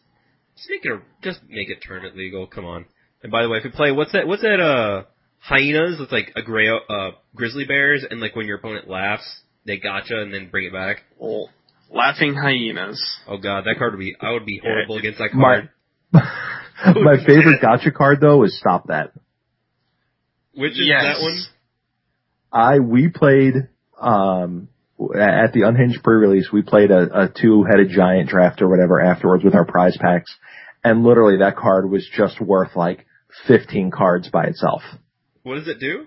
just make it a, just make it turn it legal. Come on. And by the way, if you play what's that what's that uh hyenas with like a gray uh grizzly bears and like when your opponent laughs they gotcha and then bring it back. Well, laughing hyenas. Oh god, that card would be I would be Yeah, horrible against that card. my favorite gotcha card though is stop that. Which is yes. that one? I we played um at the unhinged pre-release we played a, a two-headed giant draft or whatever afterwards with our prize packs and literally that card was just worth like 15 cards by itself. What does it do?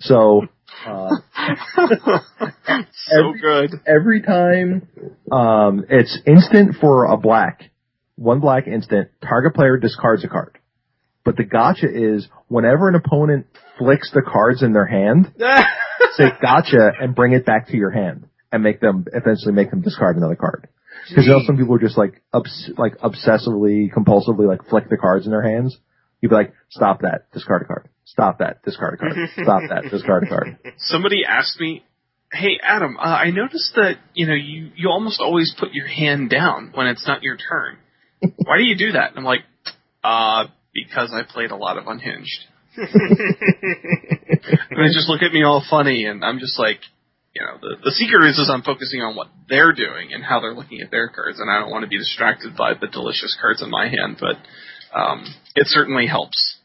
So uh so Every- good. every time um it's instant for a black, one black instant, target player discards a card. But the gotcha is whenever an opponent flicks the cards in their hand, say gotcha and bring it back to your hand and make them eventually make them discard another card. Because you know some people are just like obs- like obsessively, compulsively like flick the cards in their hands. You'd be like, stop that, discard a card. Stop that, discard a card. Stop that, discard a card. Somebody asked me, "Hey Adam, uh, I noticed that you know you you almost always put your hand down when it's not your turn. Why do you do that?" And I'm like, "Uh, because I played a lot of Unhinged." And they just look at me all funny, and I'm just like, you know, the the secret is is I'm focusing on what they're doing and how they're looking at their cards, and I don't want to be distracted by the delicious cards in my hand, but um, it certainly helps.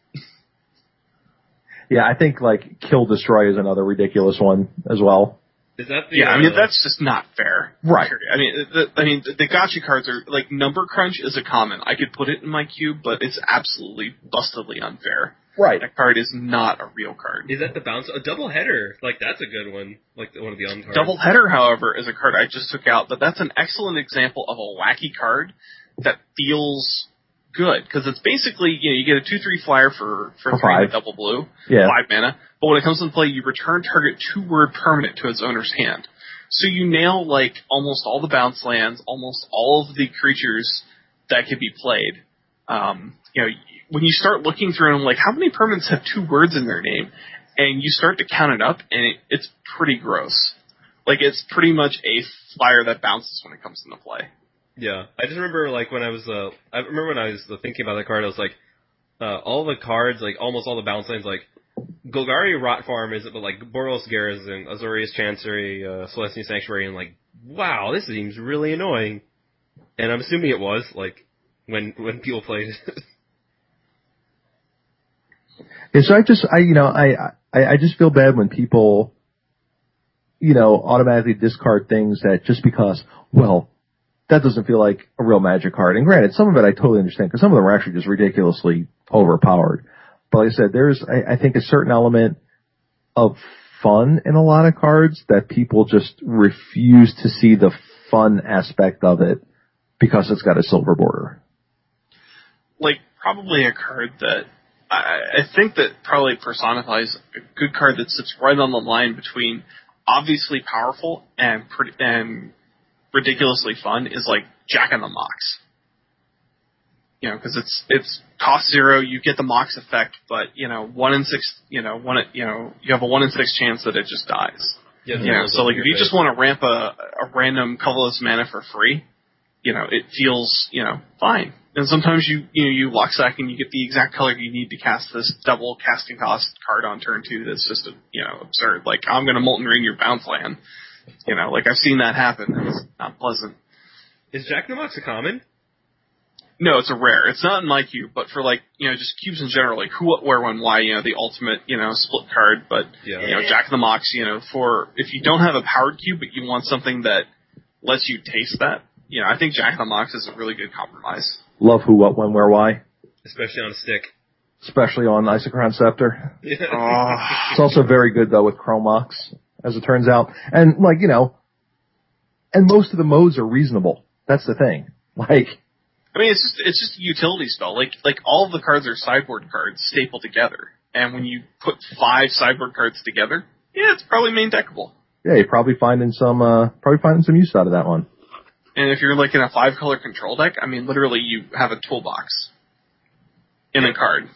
Yeah, I think like kill destroy is another ridiculous one as well. Is that the? Yeah, I mean uh, that's just not fair. Right. Period. I mean, the, I mean the, the gotcha cards are like number crunch is a common. I could put it in my cube, but it's absolutely bustedly unfair. Right. That card is not a real card. Is that the bounce? A double header, like that's a good one. Like the, one of the on cards. Double header, however, is a card I just took out, but that's an excellent example of a wacky card that feels good because it's basically you know you get a two three flyer for for, For three five. double blue, Yeah. five mana. But when it comes into play, you return target two word permanent to its owner's hand. So you nail like almost all the bounce lands, almost all of the creatures that could be played. Um, you know, when you start looking through them, like how many permanents have two words in their name, and you start to count it up, and it, it's pretty gross. Like it's pretty much a flyer that bounces when it comes into play. Yeah, I just remember like when I was uh, I remember when I was uh, thinking about that card, I was like, uh, all the cards, like almost all the bounce lines, like Golgari Rot Farm is it, but like Boros Garrison, Azorius Chancery, uh, Celestial Sanctuary, and like, wow, this seems really annoying. And I'm assuming it was like when when people played. it. Yeah, so I just, I, you know, I, I, I just feel bad when people, you know, automatically discard things that just because, well, that doesn't feel like a real magic card. And granted, some of it I totally understand because some of them are actually just ridiculously overpowered. But like I said, there's, I, I think a certain element of fun in a lot of cards that people just refuse to see the fun aspect of it because it's got a silver border. like probably a card that I, I think that probably personifies a good card that sits right on the line between obviously powerful and pretty, and ridiculously fun is like Jack in the Mox. You know, because it's it's cost zero, you get the Mox effect, but you know one in six, you know one, you know you have a one in six chance that it just dies. yeah, You know, so like if you just want to ramp a, a random colorless mana for free, you know, it feels, you know, fine. And sometimes you, you know, you lock sack and you get the exact color you need to cast this double casting cost card on turn two that's just, a, you know, absurd. Like, I'm gonna Molten Rain your bounce land. You know, like I've seen that happen. It's not pleasant. Is Jack in the Box a common? No, it's a rare. It's not in my cube, but for like, you know, just cubes in general, like who, what, where, when, why, you know, the ultimate, you know, split card, but, Yeah. you know, Jack the Mox, you know, for, if you don't have a powered cube, but you want something that lets you taste that, you know, I think Jack the Mox is a really good compromise. Love who, what, when, where, why, Especially on a stick. especially on Isochron Scepter. Yeah. Oh, It's also very good though with Chrome Mox, as it turns out. And like, you know, and most of the modes are reasonable. That's the thing. Like, I mean, it's just, it's just a utility spell. Like, like all of the cards are sideboard cards stapled together. And when you put five sideboard cards together, yeah, it's probably main deckable. yeah, you're probably finding some, uh, probably finding some use out of that one. And if you're like in a five color control deck, I mean, literally you have a toolbox in a card.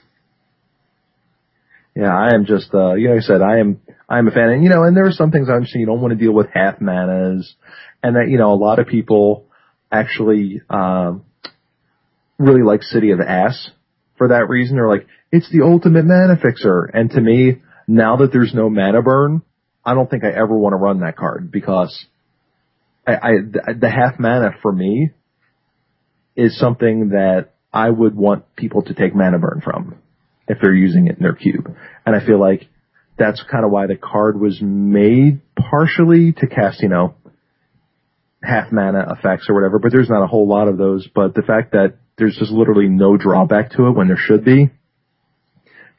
Yeah, I am just, uh, you know, like I said, I am, I am a fan. And, you know, and there are some things I understand you don't want to deal with half manas and that, you know, a lot of people actually, um, really like City of Ass for that reason. They're like, it's the ultimate mana fixer. And to me, now that there's no mana burn, I don't think I ever want to run that card because I, I the half mana for me is something that I would want people to take mana burn from if they're using it in their cube. And I feel like that's kind of why the card was made partially to cast, you know, half mana effects or whatever, but there's not a whole lot of those. But the fact that there's just literally no drawback to it when there should be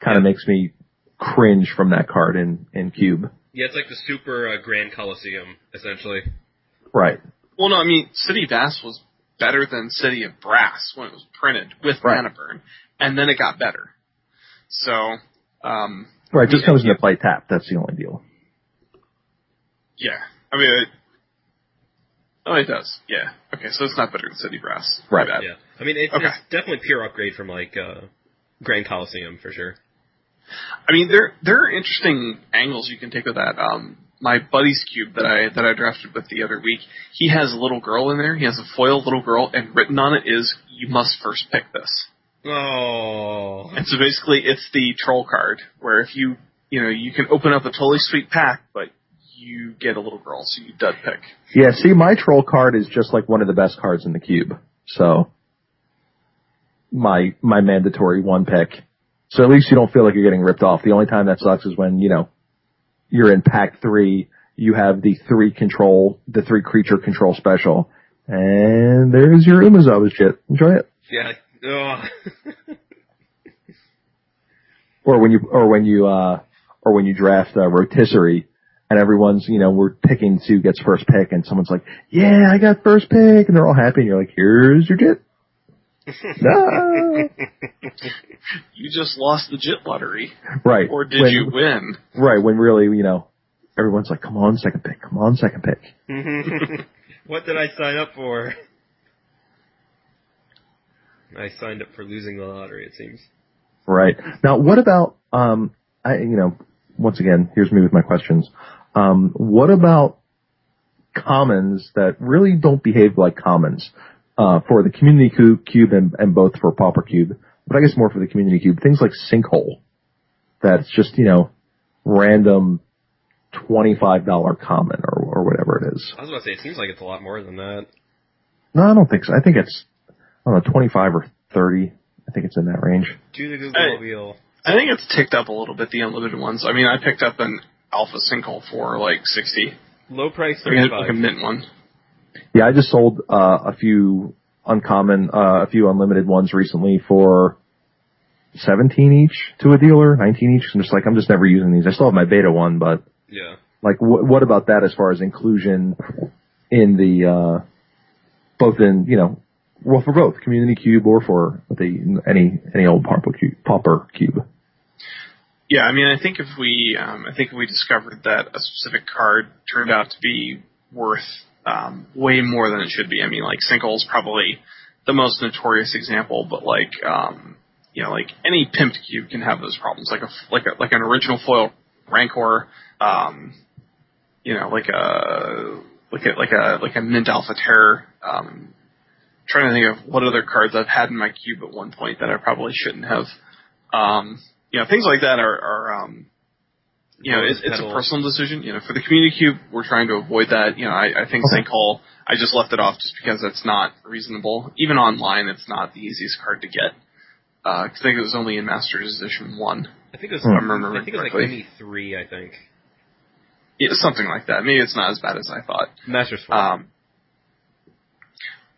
kind of makes me cringe from that card in, in cube. Yeah, it's like the super uh, Grand Coliseum, essentially. Right. Well, no, I mean, City of Ass was better than City of Brass when it was printed with Right. mana burn, and then it got better. So, um, Right. Just comes into yeah. play tap. That's the only deal. yeah, I mean, it, oh, it does. Yeah. Okay, so it's not better than City Brass. Right. bad. Yeah. I mean, it's, Okay. it's definitely pure upgrade from like uh, Grand Coliseum for sure. I mean, there there are interesting angles you can take with that. Um, my buddy's cube that I that I drafted with the other week, he has a little girl in there. He has a foil little girl, and written on it is "You must first pick this." Oh. And so basically, it's the troll card where if you you know you can open up a totally sweet pack, but you get a little girl, so you dud pick. Yeah. See, my troll card is just like one of the best cards in the cube. So my, my mandatory one pick. So at least you don't feel like you're getting ripped off. The only time that sucks is when, you know, you're in pack three, you have the three control, the three creature control special. And there's your Umezawa's Jitte. Enjoy it. Yeah. Oh. Or when you, or when you, uh, or when you draft a rotisserie and everyone's, you know, we're picking who gets first pick and someone's like, yeah, I got first pick and they're all happy and you're like, here's your jit. no. You just lost the JIT lottery, Right. or did when, you win? Right. When really, you know, everyone's like, come on, second pick. Come on, second pick. what did I sign up for? I signed up for losing the lottery, it seems. Right. Now, what about, um, I, you know, once again, here's me with my questions. Um, what about commons that really don't behave like commons, uh, for the community cube, cube and, and both for pauper cube, but I guess more for the community cube, things like sinkhole. That's just, you know, random $25 common or, or whatever it is. I was about to say, it seems like it's a lot more than that. No, I don't think so. I think it's, I don't know, 25 or 30. I think it's in that range. Do the Google Hey. wheel. I think it's ticked up a little bit, the unlimited ones. I mean, I picked up an alpha sinkhole for like 60. Low price Like a, 35. like a mint one. Yeah, I just sold uh, a few uncommon, uh, a few unlimited ones recently for 17 each to a dealer, 19 each. I'm just like, I'm just never using these. I still have my beta one, but Yeah. like, wh- what about that as far as inclusion in the, uh, both in, you know, well, for both community cube or for the any any old popper cube, pauper cube. Yeah, I mean, I think if we, um, I think if we discovered that a specific card turned out to be worth um, way more than it should be. I mean, like Sinkhole's probably the most notorious example, but like, um, you know, like any pimped cube can have those problems. Like a like a like an original foil Rancor, um, you know, like a like a like a like a mint alpha terror. Um, trying to think of what other cards I've had in my cube at one point that I probably shouldn't have. Um, you know, things like that are, are um, you know, it's, it's a personal decision. You know, for the community cube, we're trying to avoid that. You know, I, I think okay. Sinkhole, I just left it off just because it's not reasonable. Even online, it's not the easiest card to get. Uh, I think it was only in Masters Edition 1. I think it was, hmm. I think it was like Mini 3, I think. Yeah, something like that. Maybe it's not as bad as I thought. Masters 4. Um,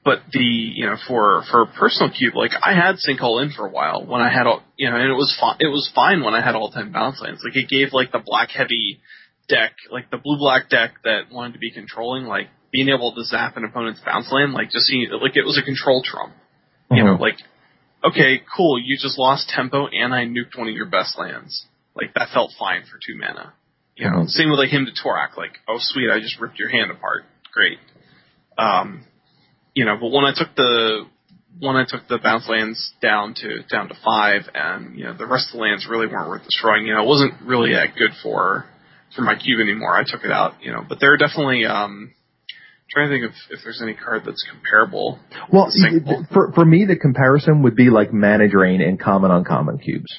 but the you know for for personal cube like I had sinkhole in for a while when I had all you know and it was fine it was fine when I had all ten bounce lands like it gave like the black heavy deck like the blue black deck that wanted to be controlling like being able to zap an opponent's bounce land like just seeing like it was a control trump. You mm-hmm. know like okay cool you just lost tempo and I nuked one of your best lands. Like that felt fine for two mana. You know mm-hmm. same with like Hymn to Tourach like oh sweet I just ripped your hand apart. Great. Um you know, but when I took the when I took the bounce lands down to down to five, and you know the rest of the lands really weren't worth destroying. You know, it wasn't really that good for for my cube anymore. I took it out. You know, but there are definitely. um trying to think if, if there's any card that's comparable. Well, for for me, the comparison would be like Mana Drain and common uncommon cubes.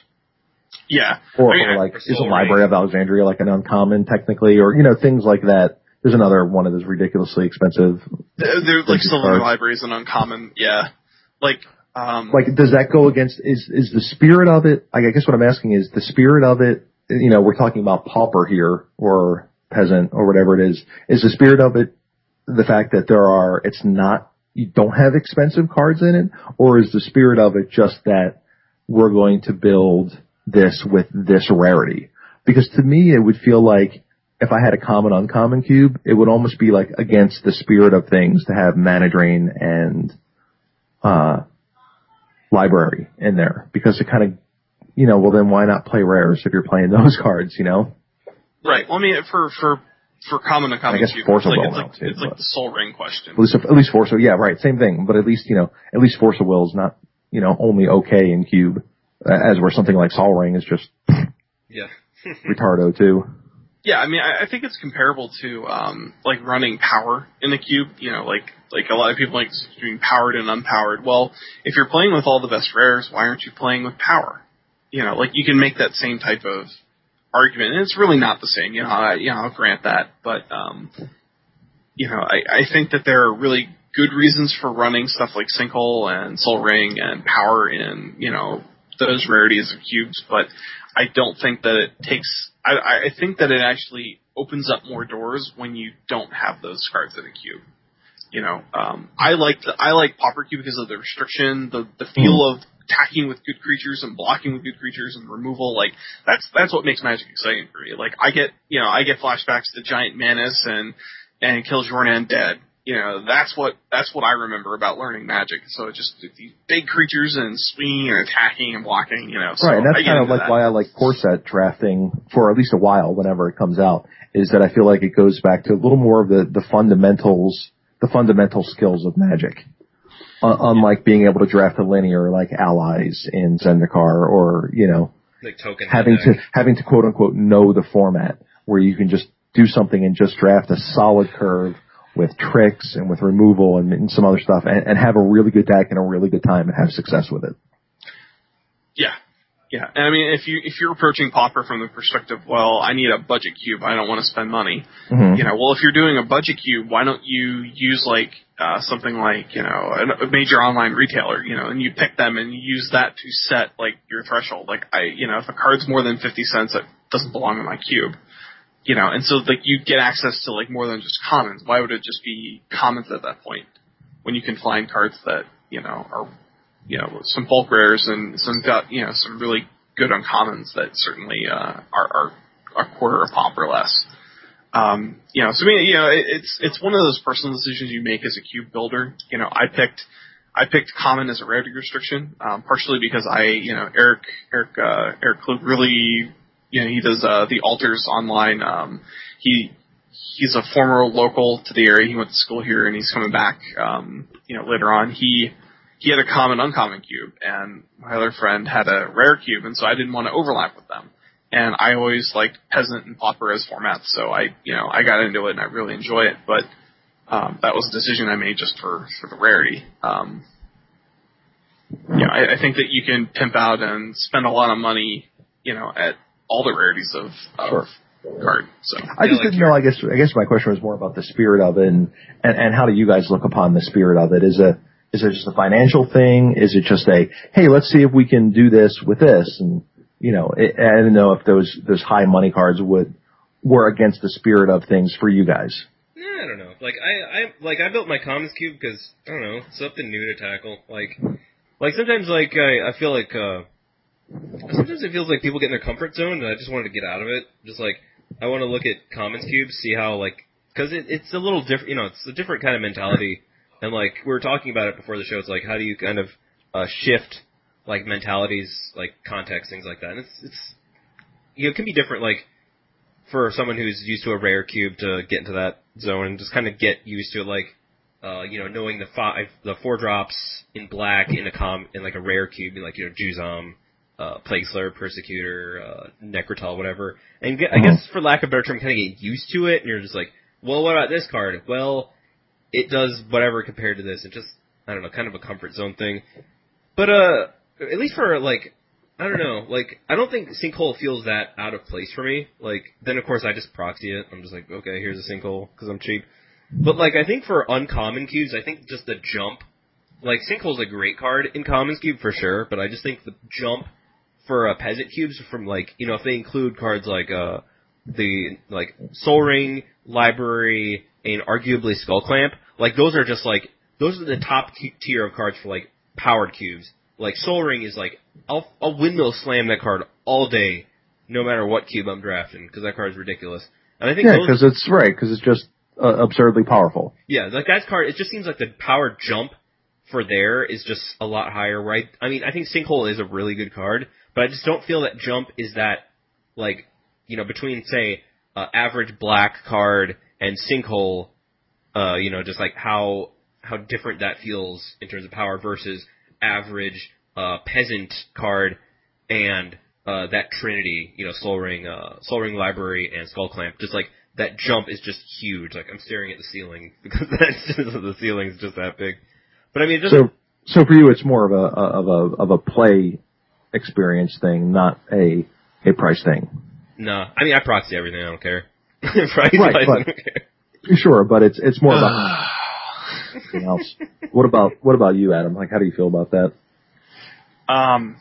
Yeah. Or, I mean, or like is a Library of Alexandria like an uncommon technically, or you know things like that. There's another one of those ridiculously expensive. They're, like Silver Libraries and uncommon, yeah. Like, um, like does that go against is is the spirit of it? I guess what I'm asking is the spirit of it. You know, we're talking about pauper here or peasant or whatever it is. Is the spirit of it the fact that there are? It's not you don't have expensive cards in it, or is the spirit of it just that we're going to build this with this rarity? Because to me, it would feel like if I had a common uncommon cube, it would almost be like against the spirit of things to have mana drain and uh library in there. Because it kind of you know well then why not play rares if you're playing those cards you know? Right. Well I mean for for for common uncommon I guess cube, Force it's like, it's, like, too, it's like the Sol Ring question. At least at least Force yeah right same thing but at least you know at least Force of Will is not you know only okay in cube as where something like Sol Ring is just yeah. retardo too yeah, I mean, I, I think it's comparable to um, like running power in the cube. You know, like like a lot of people like doing powered and unpowered. Well, if you're playing with all the best rares, why aren't you playing with power? You know, like you can make that same type of argument, and it's really not the same. You know, I, you know, I'll grant that, but um, you know, I, I think that there are really good reasons for running stuff like Sinkhole and Sol Ring and Power in you know those rarities of cubes, but I don't think that it takes. I, I think that it actually opens up more doors when you don't have those cards in a cube. You know, um, I like the, I like Pauper Cube because of the restriction, the the feel mm. of attacking with good creatures and blocking with good creatures and removal. Like that's that's what makes Magic exciting for me. Like I get you know I get flashbacks to Giant Mantis and and Kjolnir Undead you know, that's what that's what I remember about learning Magic. So it's just these big creatures and swinging and attacking and blocking. You know, so right. And that's kind of like that. why I like core set drafting for at least a while whenever it comes out. Is that I feel like it goes back to a little more of the the fundamentals, the fundamental skills of Magic. Uh, unlike being able to draft a linear like allies in Zendikar or you know like having to having to quote unquote know the format where you can just do something and just draft a solid curve with tricks and with removal and, and some other stuff and, and, have a really good deck and a really good time and have success with it. Yeah. Yeah. And I mean, if you, if you're approaching Pauper from the perspective, well, I need a budget cube. I don't want to spend money. Mm-hmm. You know, well, if you're doing a budget cube, why don't you use like, uh, something like, you know, a, a major online retailer, you know, and you pick them and you use that to set like your threshold. Like I, you know, if a card's more than 50 cents, it doesn't belong in my cube you know, and so like you get access to like more than just commons. Why would it just be commons at that point when you can find cards that you know are you know some bulk rares and some got you know some really good uncommons that certainly uh, are, are a quarter of pop or less. Um, you know, so I mean, you know, it, it's it's one of those personal decisions you make as a cube builder. You know, I picked I picked common as a rarity restriction, um, partially because I, you know, Eric Eric uh, Eric really you know, he does uh, the altars online. Um, he he's a former local to the area. He went to school here, and he's coming back. Um, you know, later on, he he had a common uncommon cube, and my other friend had a rare cube, and so I didn't want to overlap with them. And I always liked peasant and pauper as formats, so I you know I got into it and I really enjoy it. But um, that was a decision I made just for for the rarity. Um, yeah, I, I think that you can pimp out and spend a lot of money, you know, at all the rarities of, of Sure. card. So I just like didn't your- know. I guess I guess my question was more about the spirit of it, and, and and how do you guys look upon the spirit of it? Is it is it just a financial thing? Is it just a hey, let's see if we can do this with this? And you know, it, I didn't know if those those high money cards would were against the spirit of things for you guys. Yeah, I don't know. Like I, I like I built my commons cube because I don't know something new to tackle. Like, like sometimes like I, I feel like uh sometimes it feels like people get in their comfort zone, and I just wanted to get out of it. Just like I want to look at commons cubes, see how like because it, it's a little different. You know, it's a different kind of mentality. And like we were talking about it before the show, it's like how do you kind of uh, shift like mentalities, like context, things like that. And it's it's you know it can be different. Like for someone who's used to a rare cube to get into that zone and just kind of get used to it, like uh, you know, knowing the five, the four drops in black in a com, in like a rare cube, like you know, Juzam, uh, Plague Slayer, Persecutor, uh, Necrotal, whatever. And get, I Mhm. guess for lack of a better term, kind of get used to it, and you're just like, well, what about this card? Well, it does whatever compared to this. It just, I don't know, kind of a comfort zone thing. But uh, at least for like, I don't know, like I don't think sinkhole feels that out of place for me. Like then of course I just proxy it. I'm just like, okay, here's a sinkhole because I'm cheap. But like I think for uncommon cubes, I think just the jump, like sinkhole's a great card in commons cube for sure. But I just think the jump for uh, peasant cubes from like you know if they include cards like uh the like Sol Ring, Library, and arguably Skullclamp, like those are just like those are the top t- tier of cards for like powered cubes. Like Sol Ring is like I'll I'll windmill slam that card all day, no matter what cube I'm drafting because that card is ridiculous. And I think Yeah, because it's right because it's just uh, absurdly powerful. yeah, like that card, it just seems like the power jump for there is just a lot higher, right? I mean, I think Sinkhole is a really good card, but I just don't feel that jump is that, like, you know, between, say, uh, average black card and Sinkhole, uh, you know, just like how, how different that feels in terms of power versus average, uh, peasant card and, uh, that Trinity, you know, Sol Ring, uh, Sol Ring Library and Skullclamp, just like, that jump is just huge. Like I'm staring at the ceiling because that's just, the ceiling's just that big. But I mean, So so for you, it's more of a of a of a play experience thing, not a a price thing. no. I mean, I proxy everything. I don't care. Price Right, wise, I don't care. Sure, but it's it's more about something else. What about what about you, Adam? Like, how do you feel about that? Um,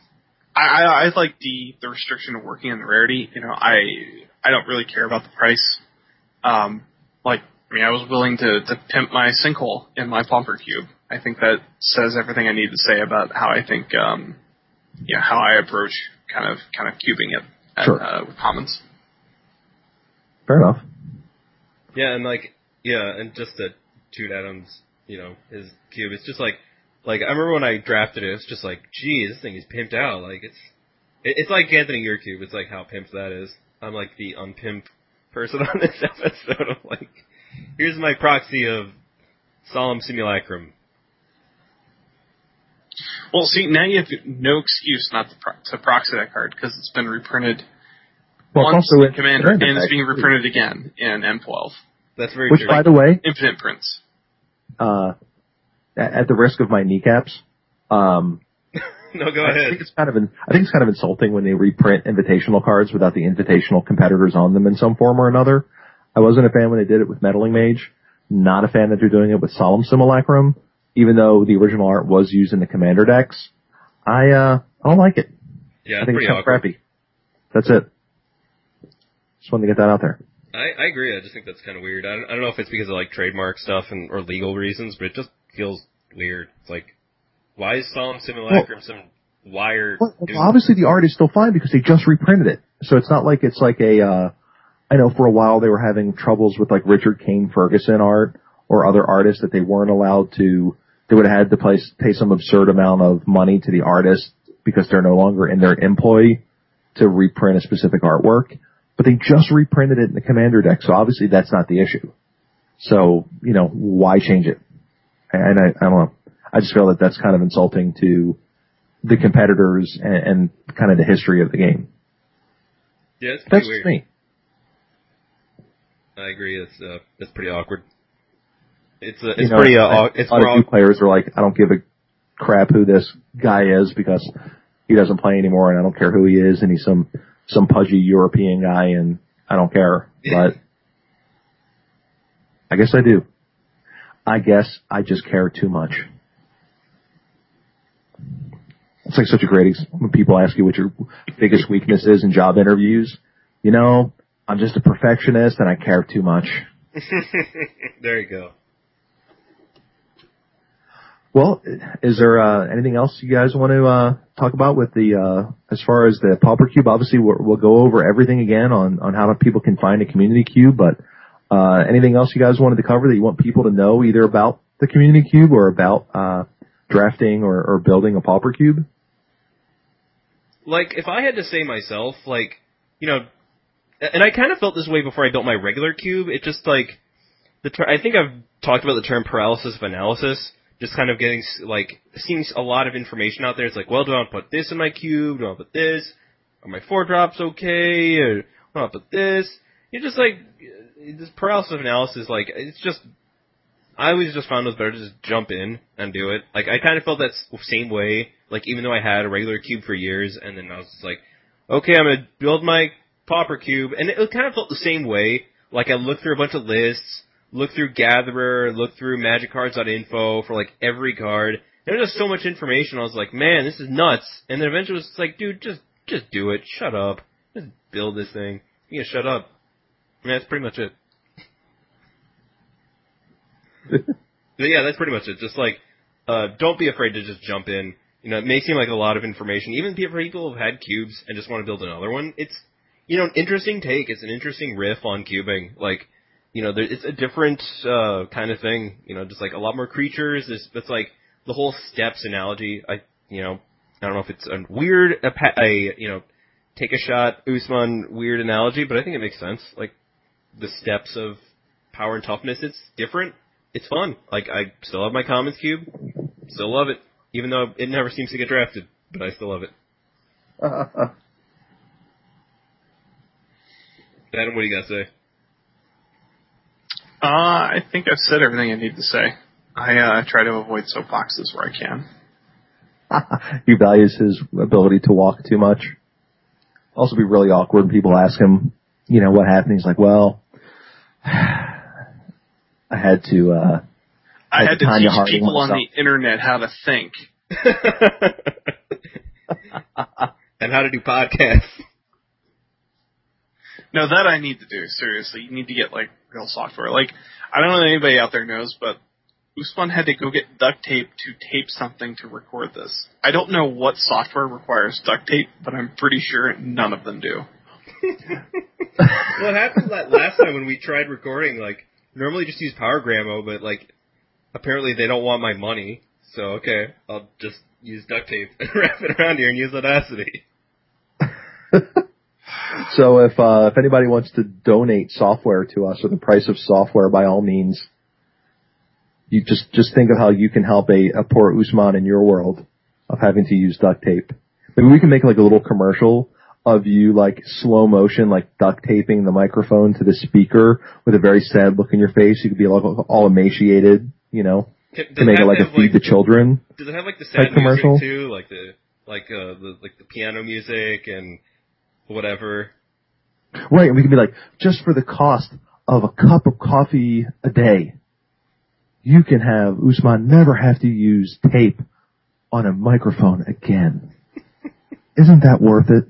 I, I, I like the, the restriction of working in the rarity. You know, I I don't really care about the price. Um, like, I mean, I was willing to, to pimp my sinkhole in my Pauper Cube. I think that says everything I need to say about how I think, um, yeah, how I approach kind of kind of cubing it at, Sure. uh, with commons. Fair enough. Yeah, and like, yeah, and just to toot Adams, you know, his cube. It's just like, like I remember when I drafted it. It's just like, geez, this thing is pimped out. Like it's, it, it's like Anthony your cube. It's like how pimped that is. I'm like the unpimped person on this episode. of like, here's my proxy of solemn simulacrum. Well, see, now you have no excuse not to, pro- to proxy that card because it's been reprinted Well, once also in Commander, and it's being reprinted again in M12. That's very Which, true. by the way, Infinite prints. uh, at at the risk of my kneecaps, um, no, go I ahead. think it's kind of in, I think it's kind of insulting when they reprint invitational cards without the invitational competitors on them in some form or another. I wasn't a fan when they did it with Meddling Mage. Not a fan that they're doing it with Solemn Simulacrum, even though the original art was used in the Commander decks. I uh, I don't like it. Yeah, I think it's kind of crappy. That's it. Just wanted to get that out there. I, I agree. I just think that's kind of weird. I don't, I don't know if it's because of like trademark stuff and or legal reasons, but it just feels weird. It's like, why is Solemn Simulacrum some wired? Well, dude? obviously the art is still fine because they just reprinted it. So it's not like it's like a, uh, I know for a while they were having troubles with like Richard Kane Ferguson art or other artists that they weren't allowed to, they would have had to pay, pay some absurd amount of money to the artist because they're no longer in their employ to reprint a specific artwork. But they just reprinted it in the Commander deck, so obviously that's not the issue. So, you know, why change it? And I, I don't know. I just feel that that's kind of insulting to the competitors and, and kind of the history of the game. yeah, That's just me. I agree. That's uh, that's pretty awkward. It's a, it's you know, pretty uh, it's more of new players are like, I don't give a crap who this guy is because he doesn't play anymore, and I don't care who he is, and he's some some pudgy European guy, and I don't care. But I guess I do. I guess I just care too much. It's like such a great ex- when people ask you what your biggest weakness is in job interviews. You know, I'm just a perfectionist and I care too much. there you go. Well, is there uh, anything else you guys want to uh, talk about with the uh, as far as the Pauper Cube? Obviously, we'll, we'll go over everything again on on how people can find a community cube. But uh, anything else you guys wanted to cover that you want people to know either about the community cube or about uh, drafting or, or building a Pauper Cube? like if I had to say myself, like you know, and I kind of felt this way before I built my regular cube. It just like the ter- I think I've talked about the term paralysis of analysis. Just kind of getting like seeing a lot of information out there. It's like, well, do I put this in my cube? Do I put this? Are my four drops okay? Or do I put this? You're just like this paralysis of analysis. Like it's just I always just found it was better to just jump in and do it. Like I kind of felt that same way. Like even though I had a regular cube for years, and then I was just like, okay, I'm gonna build my pauper cube, and it kind of felt the same way. Like I looked through a bunch of lists, looked through Gatherer, looked through MagicCards.info for like every card. There was just so much information. I was like, man, this is nuts. And then eventually it was like, dude, just just do it. Shut up. Just build this thing. Yeah, shut up. And that's pretty much it. But yeah, that's pretty much it. Just like, uh, don't be afraid to just jump in. You know, it may seem like a lot of information. Even people who've had cubes and just want to build another one, it's, you know, an interesting take. It's an interesting riff on cubing. Like, you know, there, it's a different, uh, kind of thing. You know, just like a lot more creatures. It's, it's like the whole steps analogy. I, you know, I don't know if it's a weird, a, a you know, take a shot, Usman weird analogy, but I think it makes sense. Like, the steps of power and toughness, it's different. It's fun. Like, I still have my Commons Cube. Still love it. Even though it never seems to get drafted. But I still love it. Adam, what do you got to say? Uh, I think I've said everything I need to say. I uh, try to avoid soapboxes where I can. he values his ability to walk too much. Also, be really awkward when people ask him, you know, what happened. He's like, "Well, I had to." uh I Like had to Tanya teach people on the internet how to think. and how to do podcasts. No, that I need to do. Seriously, you need to get like real software. Like I don't know if anybody out there knows, but Usman had to go get duct tape to tape something to record this. I don't know what software requires duct tape, but I'm pretty sure none of them do. what happened that last time when we tried recording, like, normally just use PowerGramo, but like, apparently they don't want my money. So, okay, I'll just use duct tape and wrap it around here and use Audacity. So if uh, if anybody wants to donate software to us or the price of software, by all means, you just just think of how you can help a, a poor Usman in your world of having to use duct tape. Maybe we can make like a little commercial of you like slow motion, like duct taping the microphone to the speaker with a very sad look in your face. You could be all, all emaciated, you know, does to make it like a feed the children. Does it have like the sad commercial? too, like the like uh the like the piano music and whatever? Right, and we can be like, just for the cost of a cup of coffee a day, you can have Usman never have to use tape on a microphone again. Isn't that worth it?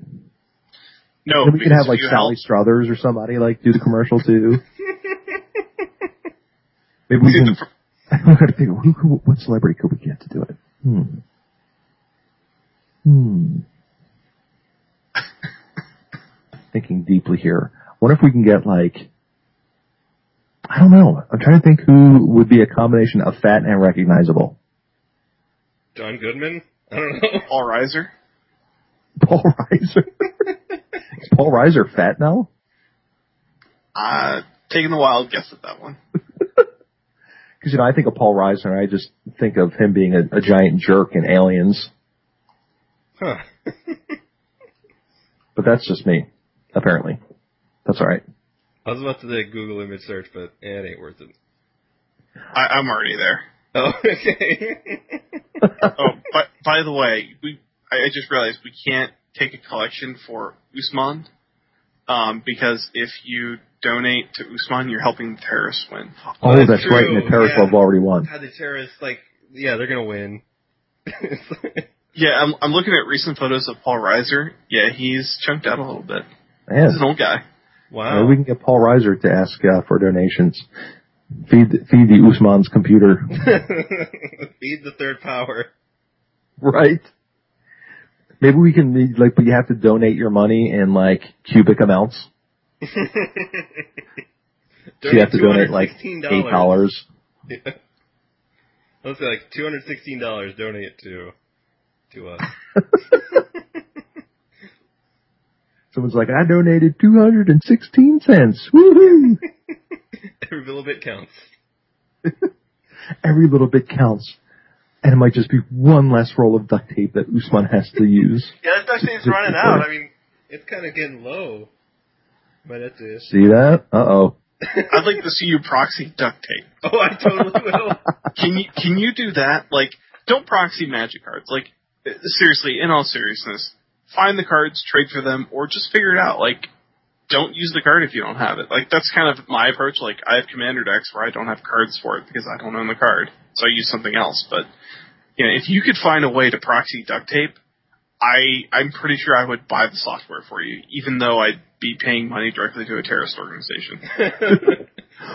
No, Then we could have like Sally help- Struthers or somebody like do the commercial too. Maybe we can. pr- got to figure who, who, what celebrity could we get to do it? Hmm. Hmm. Thinking deeply here. What if we can get like, I don't know. I'm trying to think who would be a combination of fat and recognizable. John Goodman? I don't know. Paul Reiser. Paul Reiser. Is Paul Reiser fat now? Uh, taking a wild guess at that one. Because you know, I think of Paul Reiser, and I just think of him being a, a giant jerk in Aliens. Huh. But that's just me, apparently. That's all right. I was about to do a Google image search, but eh, it ain't worth it. I, I'm already there. Oh, okay. oh, but by the way, we I, I just realized we can't take a collection for Usman um, because if you donate to Usman, you're helping the terrorists win. Oh, that's that's, right. And the terrorists Yeah. have already won. God, the terrorists, like, yeah, they're gonna win. Yeah, I'm, I'm looking at recent photos of Paul Reiser. Yeah, he's chunked out a little bit. Man, He's an old guy. wow. maybe we can get Paul Reiser to ask uh, for donations. Feed feed the Usman's computer. Feed the third power. Right. Maybe we can be- like, but you have to donate your money in like cubic amounts. So you have to donate like eight $216. dollars. Yeah. Let's say like two hundred sixteen dollars. Donate it to to us. Someone's like, I donated two hundred and sixteen cents. Woohoo! Every little bit counts. Every little bit counts, and it might just be one less roll of duct tape that Usman has to use. Yeah, that duct tape's running out. I mean, it's kind of getting low. But that's it. See that? Uh oh. I'd like to see you proxy duct tape. Oh, I totally will. Can you can you do that? Like, don't proxy magic cards. Like, uh, seriously, in all seriousness, find the cards, trade for them, or just figure it out. Like, don't use the card if you don't have it. Like, that's kind of my approach. Like, I have Commander decks where I don't have cards for it because I don't own the card, so I use something else. But you know, if you could find a way to proxy duct tape, I I'm pretty sure I would buy the software for you, even though I'd be paying money directly to a terrorist organization.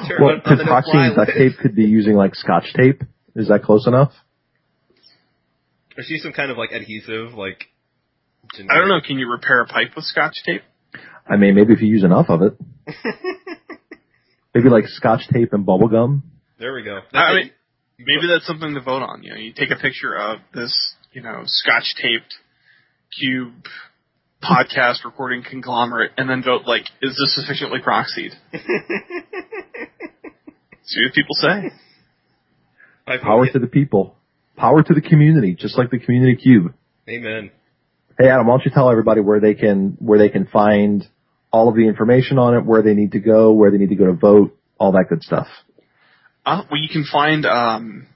Sure, Well, on- on to proxying duct tape could be using like scotch tape. Is that close enough? Or she some kind of like adhesive, like. I don't know. Can you repair a pipe with scotch tape? I mean, maybe if you use enough of it, maybe like scotch tape and bubble gum. there we go. I That's mean, maybe that's something to vote on. You know, you take a picture of this, you know, scotch taped cube podcast recording conglomerate, and then vote like, is this sufficiently proxied? See what people say. I Power to the people. Power to the community, just like the community cube. Amen. Hey Adam, why don't you tell everybody where they can where they can find all of the information on it, where they need to go, where they need to go to vote, all that good stuff. Uh, well, you can find um,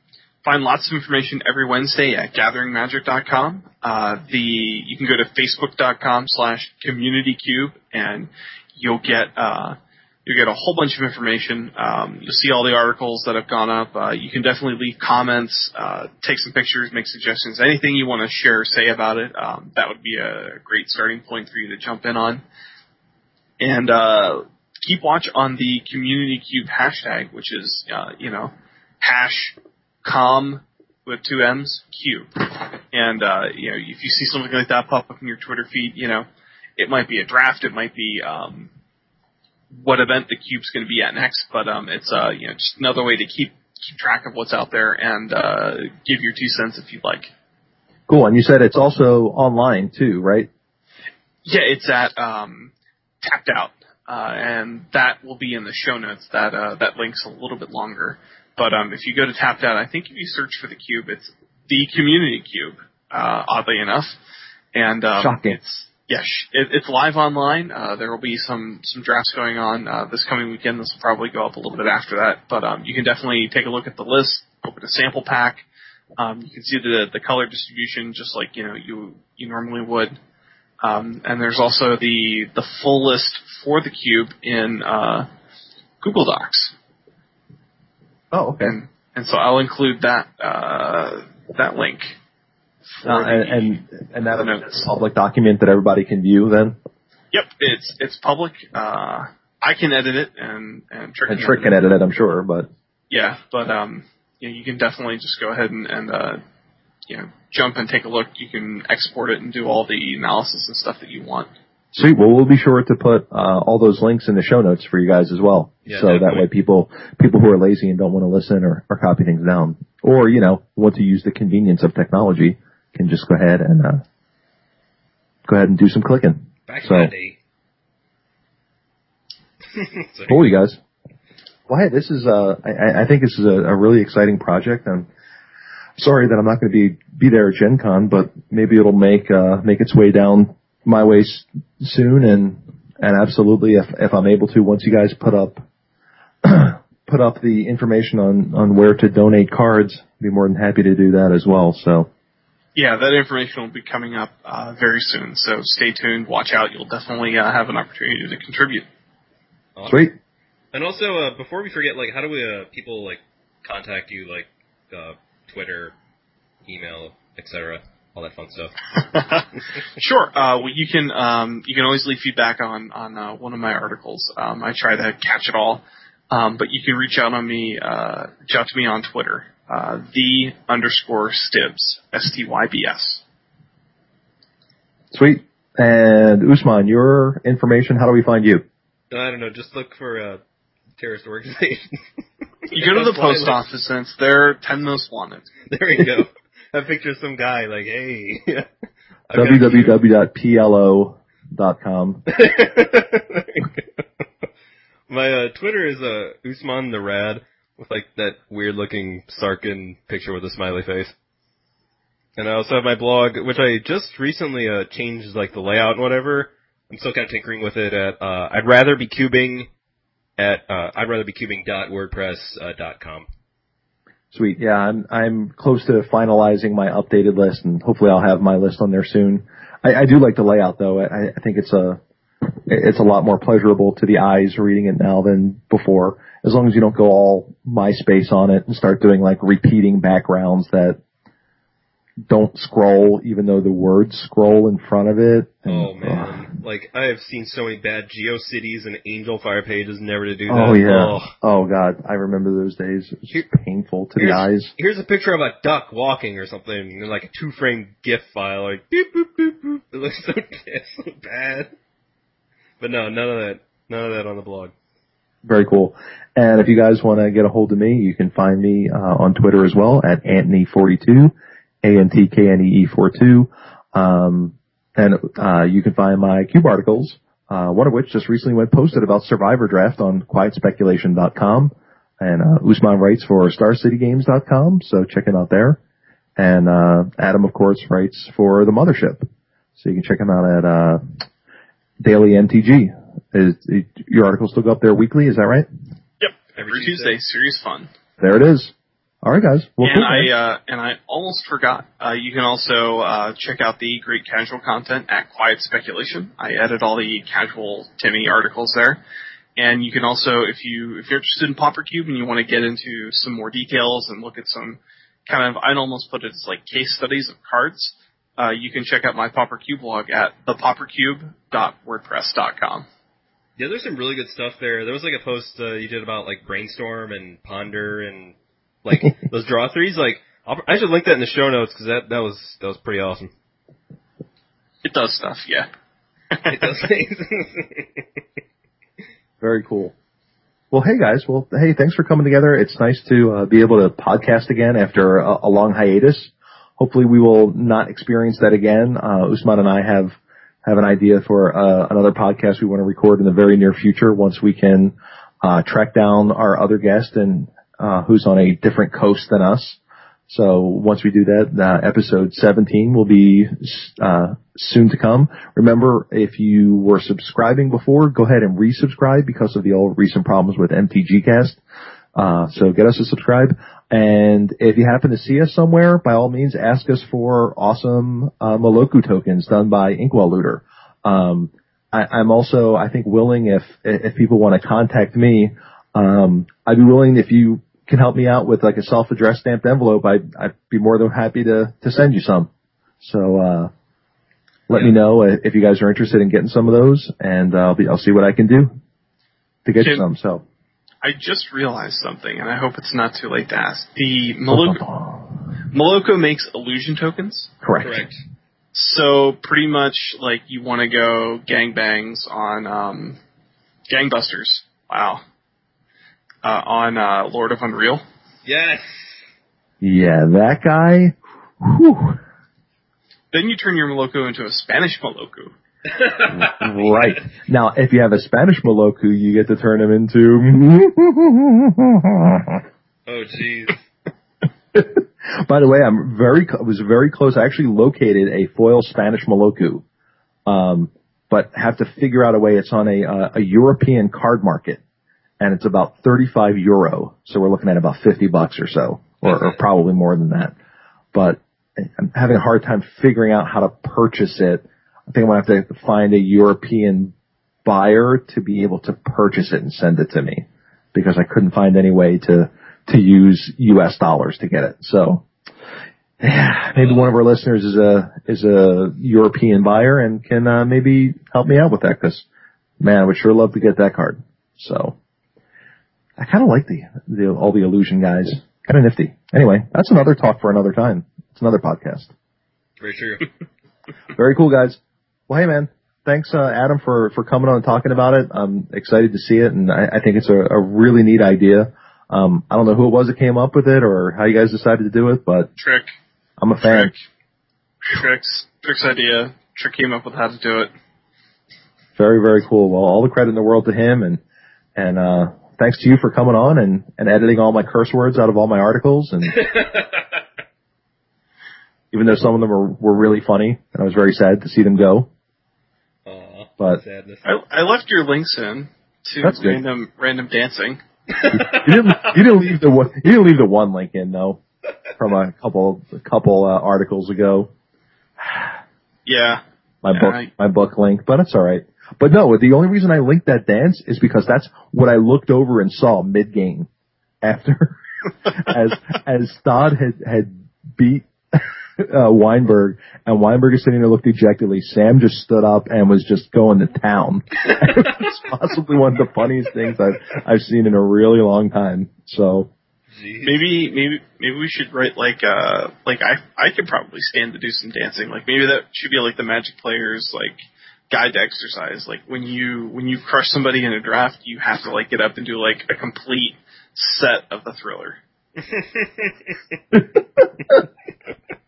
find lots of information every Wednesday at gatheringmagic.com. Uh, the you can go to facebook.com slash communitycube and you'll get uh, you'll get a whole bunch of information. Um, you'll see all the articles that have gone up. Uh, you can definitely leave comments, uh, take some pictures, make suggestions, anything you want to share or say about it. Um, that would be a great starting point for you to jump in on. And uh, keep watch on the community cube hashtag, which is uh, you know hash com with two M's cube. And uh, you know if you see something like that pop up in your Twitter feed, you know it might be a draft, it might be um, what event the cube's going to be at next, but um, it's uh, you know just another way to keep keep track of what's out there and uh, give your two cents if you'd like. Cool. And you said it's also online too, right? Yeah, it's at um, Tapped Out, uh, and that will be in the show notes. That uh, that link's a little bit longer, but um, if you go to Tapped Out, I think if you search for the cube, it's the Community Cube. Uh, oddly enough, and um, Shocking. it's yes, it, it's live online. Uh, there will be some some drafts going on uh, this coming weekend. This will probably go up a little bit after that, but um, you can definitely take a look at the list, open a sample pack. Um, you can see the the color distribution just like you know you you normally would. Um, and there's also the the full list for the cube in uh, Google Docs, Oh, okay. and and so I'll include that uh, that link. For Uh, and and and that the is notes. a public document that everybody can view then. Yep, it's it's public. Uh, I can edit it, and and Trick And can Trick can edit it, I'm sure, but Yeah, but um, you, know, you can definitely just go ahead and, and uh, you know jump and take a look. You can export it and do all the analysis and stuff that you want. sweet. Well, we'll be sure to put uh, all those links in the show notes for you guys as well. Yeah, so that way people people who are lazy and don't want to listen or, or copy things down, or you know want to use the convenience of technology, can just go ahead and uh, go ahead and do some clicking. Back So- in that day. Cool, you guys. Well, hey, this is uh, I, I think this is a, a really exciting project. I'm sorry that I'm not going to be be there at Gen Con, but maybe it'll make uh, make its way down my way s- soon, and and absolutely, if if I'm able to, once you guys put up put up the information on on where to donate cards, I'd be more than happy to do that as well. So. Yeah, that information will be coming up uh, very soon. So stay tuned, watch out. You'll definitely uh, have an opportunity to contribute. Awesome. Sweet. And also, uh, before we forget, like, how do we uh, people like contact you, like uh, Twitter, email, etc., all that fun stuff? sure. Uh, well, you can um, you can always leave feedback on on uh, one of my articles. Um, I try to catch it all, um, but you can reach out on me, uh, reach out to me on Twitter, uh, the underscore Stybs, S T Y B S. Sweet. And Usman, your information, how do we find you? I don't know. Just look for uh, terrorist organization. you go to the post office and it's their 10 most wanted. There you go. I picture some guy like, hey. www.plo.com. My uh, Twitter is uh, Usman the Rad with like that weird looking Sarkhan picture with a smiley face. And I also have my blog, which I just recently uh, changed like the layout and whatever. I'm still kind of tinkering with it at uh, I'd rather be cubing at uh, I'd rather be cubing dot wordpress dot com. Sweet. Yeah, I'm I'm close to finalizing my updated list, and hopefully I'll have my list on there soon. I, I do like the layout though. I, I think it's a it's a lot more pleasurable to the eyes reading it now than before. As long as you don't go all MySpace on it and start doing like repeating backgrounds that don't scroll even though the words scroll in front of it. And, oh man, like I have seen so many bad GeoCities and Angel Fire pages never to do that. Oh yeah. Oh, oh god, I remember those days. It was Here, painful to the eyes. Here's a picture of a duck walking or something in like a two frame GIF file. Like boop boop boop boop. It looks so, so bad. But no, none of that. None of that on the blog. Very cool. And if you guys want to get a hold of me, you can find me uh, on Twitter as well at Antney42. A-N-T-K-N-E-E-4-2. Um, and, uh, you can find my Cube articles, uh, one of which just recently went posted about Survivor Draft on quietspeculation.com. And, uh, Usman writes for StarCityGames.com, so check him out there. And, uh, Adam, of course, writes for The Mothership. So you can check him out at, uh, Daily MTG. Is, is your article still go up there weekly? Is that right? Yep. Every Tuesday. Serious fun. There it is. All right, guys. Well, and cool, I uh, and I almost forgot. Uh, you can also uh, check out the great casual content at Quiet Speculation. I edit all the casual Timmy articles there, and you can also, if you if you're interested in Pauper Cube and you want to get into some more details and look at some kind of, I'd almost put it as like case studies of cards. Uh, you can check out my Pauper Cube blog at thepaupercube.wordpress.com. Yeah, there's some really good stuff there. There was like a post uh, you did about like brainstorm and ponder and like those draw threes. Like I'll, I should link that in the show notes because that that was that was pretty awesome. It does stuff, yeah. it does things. Very cool. Well, hey guys. Well, hey, thanks for coming together. It's nice to uh, be able to podcast again after a, a, long hiatus. Hopefully, we will not experience that again. Uh, Usman and I have have an idea for uh, another podcast we want to record in the very near future once we can uh, track down our other guest and uh, who's on a different coast than us. So once we do that, episode 17 will be uh, soon to come. Remember, if you were subscribing before, go ahead and resubscribe because of the old recent problems with MTGcast. Uh, so get us to subscribe. And if you happen to see us somewhere, by all means, ask us for awesome uh, Meloku tokens done by Inkwell Looter. Um, I, am also, I think, willing if if people want to contact me, um, I'd be willing if you can help me out with like a self-addressed stamped envelope, I'd, I'd be more than happy to, to send you some. So, uh, let yeah. me know if you guys are interested in getting some of those and I'll be, I'll see what I can do to get some. So. I just realized something and I hope it's not too late to ask. The Meloku, Meloku makes illusion tokens? Correct. Correct. So pretty much like you want to go gangbangs on, um, gangbusters. Wow uh, on uh, Lord of Unreal. Yes. Yeah, that guy. Whew. Then you turn your Meloku into a Spanish Meloku. right. Now, if you have a Spanish Meloku, you get to turn him into. oh, jeez. By the way, I'm very, I was very close. I actually located a foil Spanish Meloku. Um, but have to figure out a way. It's on a, uh, a European card market and it's about 35 euro. So we're looking at about 50 bucks or so, or, or probably more than that. But I'm having a hard time figuring out how to purchase it. I think I'm gonna have to find a European buyer to be able to purchase it and send it to me because I couldn't find any way to to use US dollars to get it. So yeah, maybe one of our listeners is a is a European buyer and can uh, maybe help me out with that because man, I would sure love to get that card. So I kind of like the, the all the illusion guys, kind of nifty. Anyway, that's another talk for another time. It's another podcast. Very true. Very cool, guys. Well, hey, man. Thanks, uh, Adam, for, for coming on and talking about it. I'm excited to see it, and I, I think it's a, a really neat idea. Um, I don't know who it was that came up with it or how you guys decided to do it, but Trick. I'm a fan. Trick. Trick's Trick's idea. Trick came up with how to do it. Very, very cool. Well, all the credit in the world to him, and and uh, thanks to you for coming on and, and editing all my curse words out of all my articles, and even though some of them were, were really funny, and I was very sad to see them go. Aw, But- sadness. I, I left your links in to That's good. random random dancing. You didn't, you didn't leave the one, you didn't leave the one link in though, from a couple, a couple uh, articles ago. Yeah. My Yeah, book, I- my book link, but it's all right. But no, the only reason I linked that dance is because that's what I looked over and saw mid game after, as as Stodd had had beat uh, Weinberg, and Weinberg is sitting there looking dejectedly. Sam just stood up and was just going to town. it's possibly one of the funniest things I've I've seen in a really long time. So Maybe maybe maybe we should write like uh like I I could probably stand to do some dancing. Like maybe that should be like the magic players like guide to exercise. Like when you when you crush somebody in a draft, you have to like get up and do like a complete set of the thriller.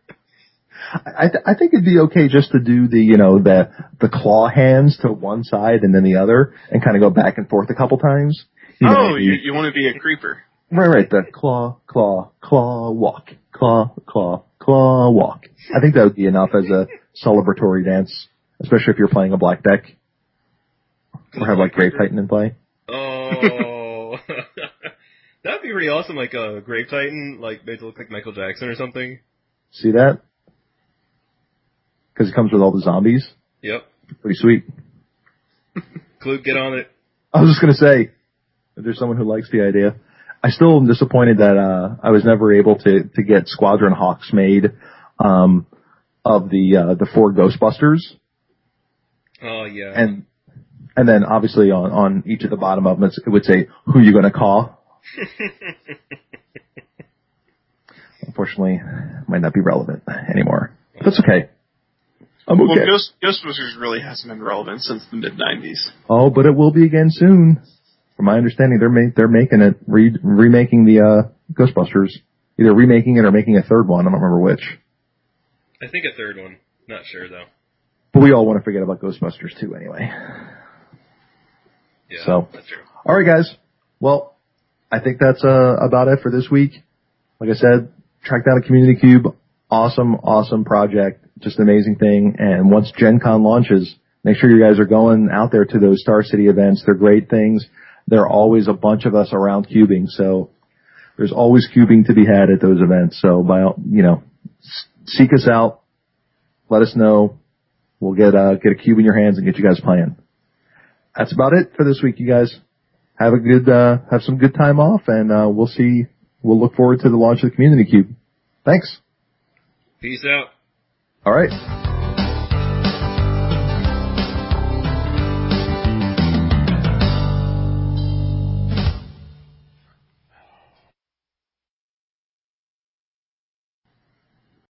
I th- I think it'd be okay just to do the you know the the claw hands to one side and then the other and kind of go back and forth a couple times. You oh, maybe- you you want to be a creeper? Right, right. The claw, claw, claw, walk, claw, claw, claw, walk. I think that would be enough as a celebratory dance, especially if you're playing a black deck or have like Grave Titan in play. Oh. That'd be pretty awesome, like a Grave Titan, like made to look like Michael Jackson or something. See that? Because it comes with all the zombies. Yep. Pretty sweet. Clue, get on it. I was just gonna say, if there's someone who likes the idea, I still am disappointed that uh I was never able to to get Squadron Hawks made um of the uh the four Ghostbusters. Oh yeah. and and then obviously on on each of the bottom of them it would say who you going to call. Unfortunately, might not be relevant anymore. That's okay. I'm Well. Ghost, Ghostbusters really hasn't been relevant since the mid '90s. oh, but it will be again soon. From my understanding, they're ma- they're making it re- remaking the uh Ghostbusters, either remaking it or making a third one. I don't remember which. I think a third one. Not sure though. But we all want to forget about Ghostbusters too, anyway. Yeah. So- that's true. All right, guys. Well, I think that's uh, about it for this week. Like I said, track down a community cube. Awesome, awesome project. Just an amazing thing. And once Gen Con launches, make sure you guys are going out there to those Star City events. They're great things. There are always a bunch of us around cubing, so there's always cubing to be had at those events. So by you know, seek us out. Let us know. We'll get uh, get a cube in your hands and get you guys playing. That's about it for this week, you guys have a good uh have some good time off and uh we'll see we'll look forward to the launch of the community cube thanks Peace out. All right